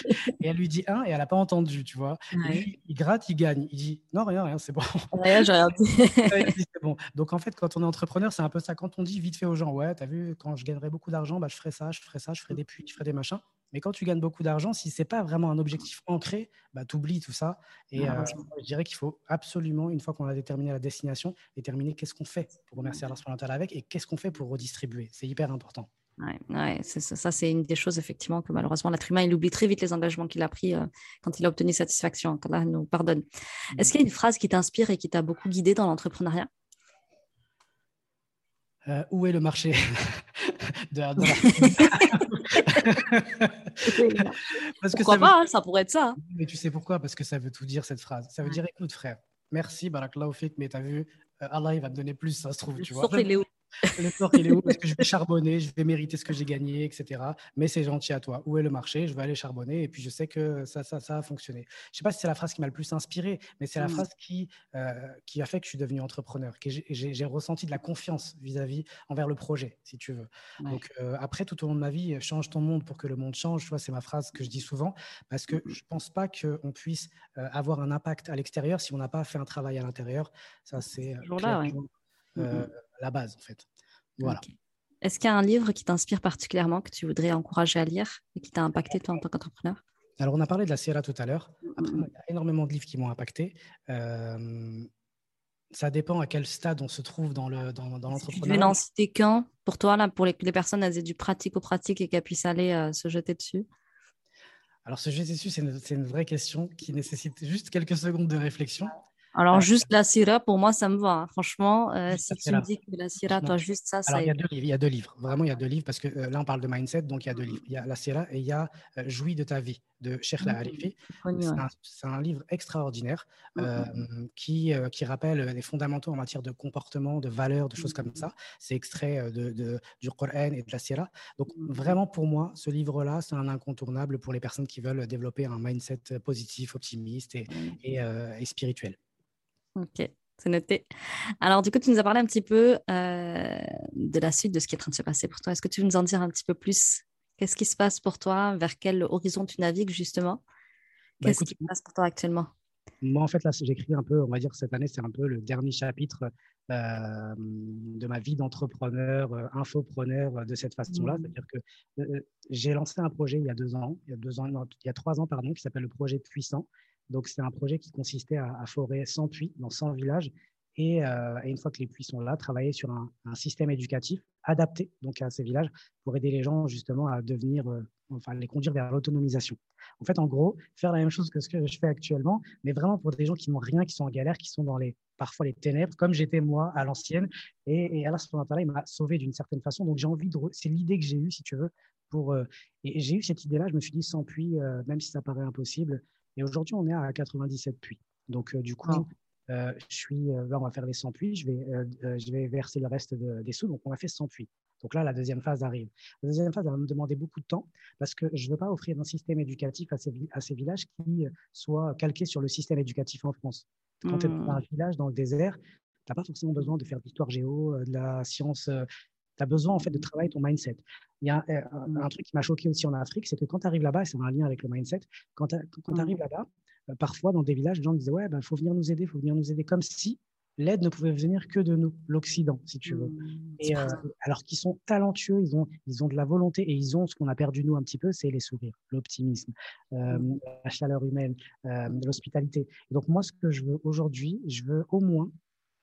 et elle lui dit un et elle n'a pas entendu, tu vois. il gratte, il gagne. Il dit non, rien, rien, c'est bon. Rien, j'ai rien dit. *laughs* bon. Donc en fait, quand on est entrepreneur, c'est un peu ça. Quand on dit vite fait aux gens, ouais, tu as vu, quand je gagnerai beaucoup d'argent, bah, je ferai ça, je ferai ça, je ferai des puits, je ferai des machins. Mais quand tu gagnes beaucoup d'argent, si c'est pas vraiment un objectif ancré, bah, tu oublies tout ça. Et euh, je dirais qu'il faut absolument, une fois qu'on a déterminé la destination, déterminer qu'est-ce qu'on fait pour remercier Allah avec et qu'est-ce qu'on fait pour redistribuer. C'est hyper important. Ouais, ça, c'est une des choses effectivement que malheureusement l'être humain il oublie très vite les engagements qu'il a pris euh, quand il a obtenu satisfaction. Qu'Allah nous pardonne. Est-ce qu'il y a une phrase qui t'inspire et qui t'a beaucoup guidé dans l'entrepreneuriat? Euh, Où est le marché? *laughs* De, *laughs* Parce pourquoi que ça pas, hein, ça pourrait être ça. Hein. Mais tu sais pourquoi? Parce que ça veut tout dire cette phrase. Ça veut dire écoute frère, merci Barakallahu mais tu as vu, euh, Allah il va te donner plus, ça se trouve. Tu vois. *laughs* Le sort, il est où? Parce que je vais *laughs* charbonner, je vais mériter ce que j'ai gagné, etc. Mais c'est gentil à toi. Où est le marché? Je vais aller charbonner et puis je sais que ça, ça, ça a fonctionné. Je ne sais pas si c'est la phrase qui m'a le plus inspiré, mais c'est la mmh. phrase qui, euh, qui a fait que je suis devenu entrepreneur, que j'ai ressenti de la confiance vis-à-vis envers le projet, si tu veux. Donc euh, après, tout au long de ma vie, change ton monde pour que le monde change. Tu vois, c'est ma phrase que je dis souvent parce que mmh. je ne pense pas qu'on puisse euh, avoir un impact à l'extérieur si on n'a pas fait un travail à l'intérieur. Ça, c'est là, mmh, la base, en fait. Voilà. Est-ce qu'il y a un livre qui t'inspire particulièrement, que tu voudrais encourager à lire et qui t'a impacté toi en tant qu'entrepreneur? Alors, on a parlé de la Sierra tout à l'heure. Après, il y a énormément de livres qui m'ont impacté. Euh, ça dépend à quel stade on se trouve dans l'entrepreneuriat. Dans, tu veux n'en citer qu'un pour toi, là, pour les, les personnes elles aient du pratique-pratique et qu'elles puissent aller euh, se jeter dessus? Alors, se jeter dessus, c'est une, une, vraie question qui nécessite juste quelques secondes de réflexion. Alors, juste la Syrah, pour moi, ça me va. Hein. Franchement, euh, si tu me dis que la Syrah, toi, juste ça, Alors, il y, a deux livres, il y a deux livres. Vraiment, il y a deux livres parce que euh, là, on parle de mindset, donc il y a deux livres. Il y a la Syrah et il y a euh, Jouis de ta vie de Sheikh mmh, Harifi. C'est un, livre extraordinaire mmh. qui, qui rappelle les fondamentaux en matière de comportement, de valeurs, de choses comme ça. C'est extrait de, du Coran et de la Syrah. Donc, mmh. vraiment, pour moi, ce livre-là, c'est un incontournable pour les personnes qui veulent développer un mindset positif, optimiste et, et spirituel. Ok, c'est noté. Alors, du coup, tu nous as parlé un petit peu euh, de la suite de ce qui est en train de se passer pour toi. Est-ce que tu veux nous en dire un petit peu plus? Qu'est-ce qui se passe pour toi? Vers quel horizon tu navigues justement? Bah, Qu'est-ce qui se passe pour toi actuellement? moi, en fait, là, j'écris un peu, on va dire, cette année, c'est un peu le dernier chapitre euh, de ma vie d'entrepreneur, euh, infopreneur de cette façon-là. Mmh. C'est-à-dire que j'ai lancé un projet il y a deux ans, il y a, deux ans, il y a trois ans, pardon, qui s'appelle le projet Puissant. Donc, c'est un projet qui consistait à, forer 100 puits dans 100 villages et, une fois que les puits sont là, travailler sur un, système éducatif adapté donc à ces villages pour aider les gens justement à devenir enfin les conduire vers l'autonomisation. En fait, en gros, faire la même chose que ce que je fais actuellement, mais vraiment pour des gens qui n'ont rien, qui sont en galère, qui sont dans les parfois les ténèbres, comme j'étais moi à l'ancienne. Et, et Allah il m'a sauvé d'une certaine façon. Donc j'ai envie de, c'est l'idée que j'ai eue, si tu veux, pour euh, et j'ai eu cette idée-là. Je me suis dit sans puits, euh, même si ça paraît impossible. Et aujourd'hui, on est à 97 puits. Donc euh, du coup. je suis, là, on va faire les 100 puits, je vais, je vais verser le reste des sous, donc on a fait 100 puits. Donc là, la deuxième phase arrive. La deuxième phase va me demander beaucoup de temps parce que je ne veux pas offrir un système éducatif à ces, à ces villages qui euh, soit calqué sur le système éducatif en France. Quand tu es dans un village dans le désert, tu n'as pas forcément besoin de faire de l'histoire géo, euh, de la science. Euh, tu as besoin en fait de travailler ton mindset. Il y a un, truc qui m'a choqué aussi en Afrique, c'est que quand tu arrives là-bas, et c'est un lien avec le mindset, quand tu mmh. arrives là-bas, parfois dans des villages, les gens disaient Ouais, il ben, faut venir nous aider, il faut venir nous aider, comme si l'aide ne pouvait venir que de nous, l'Occident, si tu veux. Mmh, et, euh, alors qu'ils sont talentueux, ils ont, ils ont de la volonté et ils ont ce qu'on a perdu nous un petit peu, c'est les sourires, l'optimisme, euh, la chaleur humaine, euh, l'hospitalité. Donc moi, ce que je veux aujourd'hui, je veux au moins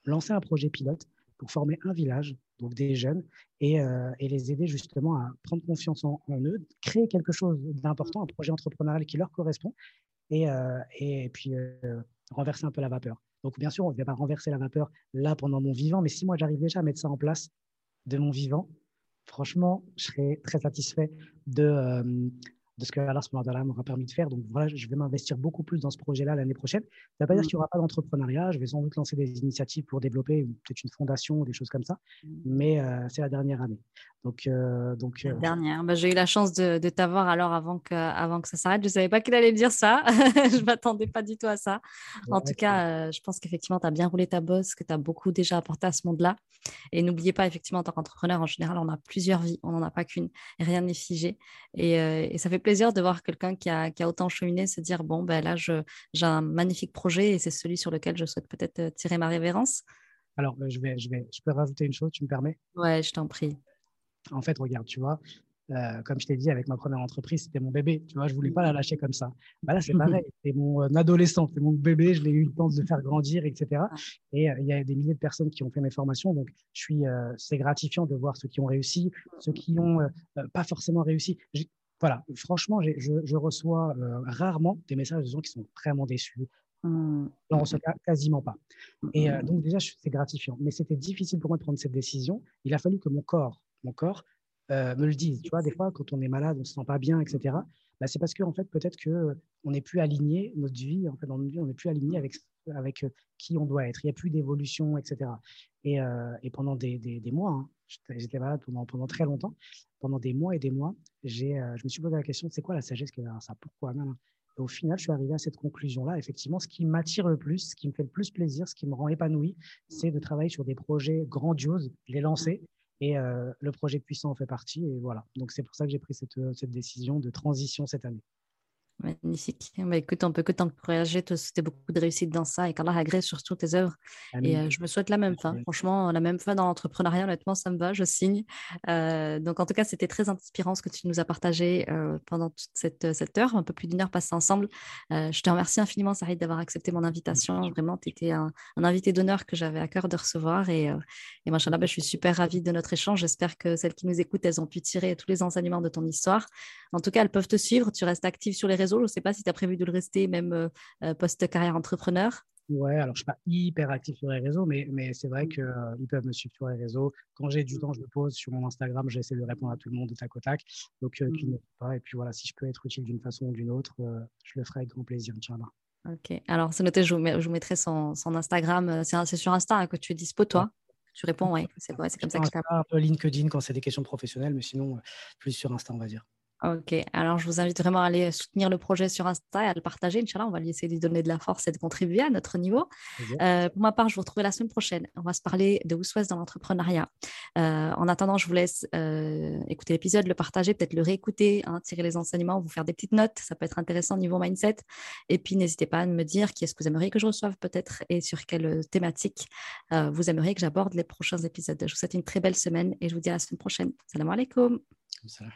lancer un projet pilote pour former un village, donc des jeunes, et, et les aider justement à prendre confiance en, eux, créer quelque chose d'important, un projet entrepreneurial qui leur correspond, et, et puis renverser un peu la vapeur. Donc, bien sûr, on ne va pas renverser la vapeur là pendant mon vivant, mais si moi j'arrive déjà à mettre ça en place de mon vivant, franchement, je serais très satisfait de, euh, de ce que Allah m'aura permis de faire. Donc voilà, je vais m'investir beaucoup plus dans ce projet-là l'année prochaine. Ça ne veut pas dire mm. qu'il n'y aura pas d'entrepreneuriat. Je vais sans doute lancer des initiatives pour développer peut-être une fondation ou des choses comme ça. Mm. Mais euh, c'est la dernière année. Donc, euh, donc, la dernière. Bah, j'ai eu la chance de, de t'avoir alors avant que, avant que ça s'arrête. Je ne savais pas qu'il allait dire ça. *laughs* je ne m'attendais pas du tout à ça. en tout cas, je pense qu'effectivement, tu as bien roulé ta bosse, que tu as beaucoup déjà apporté à ce monde-là. Et n'oubliez pas, effectivement, en tant qu'entrepreneur, en général, on a plusieurs vies. On n'en a pas qu'une. Rien n'est figé. Et, et ça fait plaisir de voir quelqu'un qui a, qui a, autant cheminé se dire bon, ben là, j'ai un magnifique projet et c'est celui sur lequel je souhaite peut-être euh, tirer ma révérence. Alors, euh, je, vais, je, vais, je peux rajouter une chose, tu me permets? Ouais, je t'en prie. En fait, regarde, tu vois, euh, comme je t'ai dit, avec ma première entreprise, c'était mon bébé. Tu vois, je voulais pas la lâcher comme ça. Bah là, c'est pareil. *laughs* C'est mon euh, adolescent, c'est mon bébé. Je l'ai eu le temps de faire grandir, etc. Et euh, il y a des milliers de personnes qui ont fait mes formations. Donc, je suis, c'est gratifiant de voir ceux qui ont réussi, ceux qui n'ont pas forcément réussi. Voilà, franchement, je, je, reçois rarement des messages de gens qui sont vraiment déçus. Mmh. On reçoit quasiment pas. Et donc, déjà, c'est gratifiant. Mais c'était difficile pour moi de prendre cette décision. Il a fallu que mon corps, mon corps euh, me le disent. Tu vois, des fois, quand on est malade, on se sent pas bien, etc. Bah, c'est parce que en fait, peut-être que euh, on n'est plus aligné notre vie. En fait, dans notre vie, on n'est plus aligné avec avec euh, qui on doit être. Il n'y a plus d'évolution, etc. Et, et pendant des, des, des mois, hein, j'étais malade pendant, pendant très longtemps. Pendant des mois et des mois, j'ai, je me suis posé la question c'est quoi la sagesse qui est derrière ça? Pourquoi? Au final, je suis arrivé à cette conclusion-là. Effectivement, ce qui m'attire le plus, ce qui me fait le plus plaisir, ce qui me rend épanoui, c'est de travailler sur des projets grandioses, les lancer et euh, le projet puissant en fait partie. Et voilà. Donc, c'est pour ça que j'ai pris cette, cette décision de transition cette année. Magnifique. Bah, écoute, on peut que t'encourager, te souhaiter beaucoup de réussite dans ça et qu'Allah agrée sur toutes tes œuvres. Et euh, je me souhaite la même fin. Franchement, la même fin dans l'entrepreneuriat, honnêtement, ça me va, je signe. Euh, donc, en tout cas, c'était très inspirant ce que tu nous as partagé euh, pendant toute cette, cette, heure, un peu plus d'une heure passée ensemble. je te remercie infiniment, Sarid, d'avoir accepté mon invitation. Vraiment, tu étais un, invité d'honneur que j'avais à cœur de recevoir. Et, et bah, je suis super ravie de notre échange. J'espère que celles qui nous écoutent, elles ont pu tirer tous les enseignements de ton histoire. En tout cas, elles peuvent te suivre. Tu restes active sur les réseaux. Je ne sais pas si tu as prévu de le rester, même euh, euh, post-carrière entrepreneur. Ouais, alors je ne suis pas hyper actif sur les réseaux, mais, mais c'est vrai qu'ils euh, peuvent me suivre sur les réseaux. Quand j'ai du temps, je me pose sur mon Instagram, j'essaie de répondre à tout le monde de tac au tac. Donc, euh, mmh. pas. Et puis voilà, si je peux être utile d'une façon ou d'une autre, je le ferai avec grand plaisir, Inch'Allah. Ok, alors c'est noté, je vous, je vous mettrai son, son Instagram. C'est sur Insta hein, que tu es dispo, toi? Tu réponds, ouais, c'est comme ça que je Un peu LinkedIn quand c'est des questions professionnelles, mais sinon, plus sur Insta, on va dire. Ok, alors je vous invite vraiment à aller soutenir le projet sur Insta et à le partager. Inch'Allah, on va lui essayer de lui donner de la force et de contribuer à notre niveau. Euh, pour ma part, je vous retrouve la semaine prochaine. On va se parler de Ouswes dans l'entrepreneuriat. Euh, en attendant, je vous laisse euh, écouter l'épisode, le partager, peut-être le réécouter, hein, tirer les enseignements, vous faire des petites notes. Ça peut être intéressant niveau mindset. Et puis, n'hésitez pas à me dire qui est-ce que vous aimeriez que je reçoive peut-être et sur quelle thématique vous aimeriez que j'aborde les prochains épisodes. Je vous souhaite une très belle semaine et je vous dis à la semaine prochaine. Salam alaikum. Salam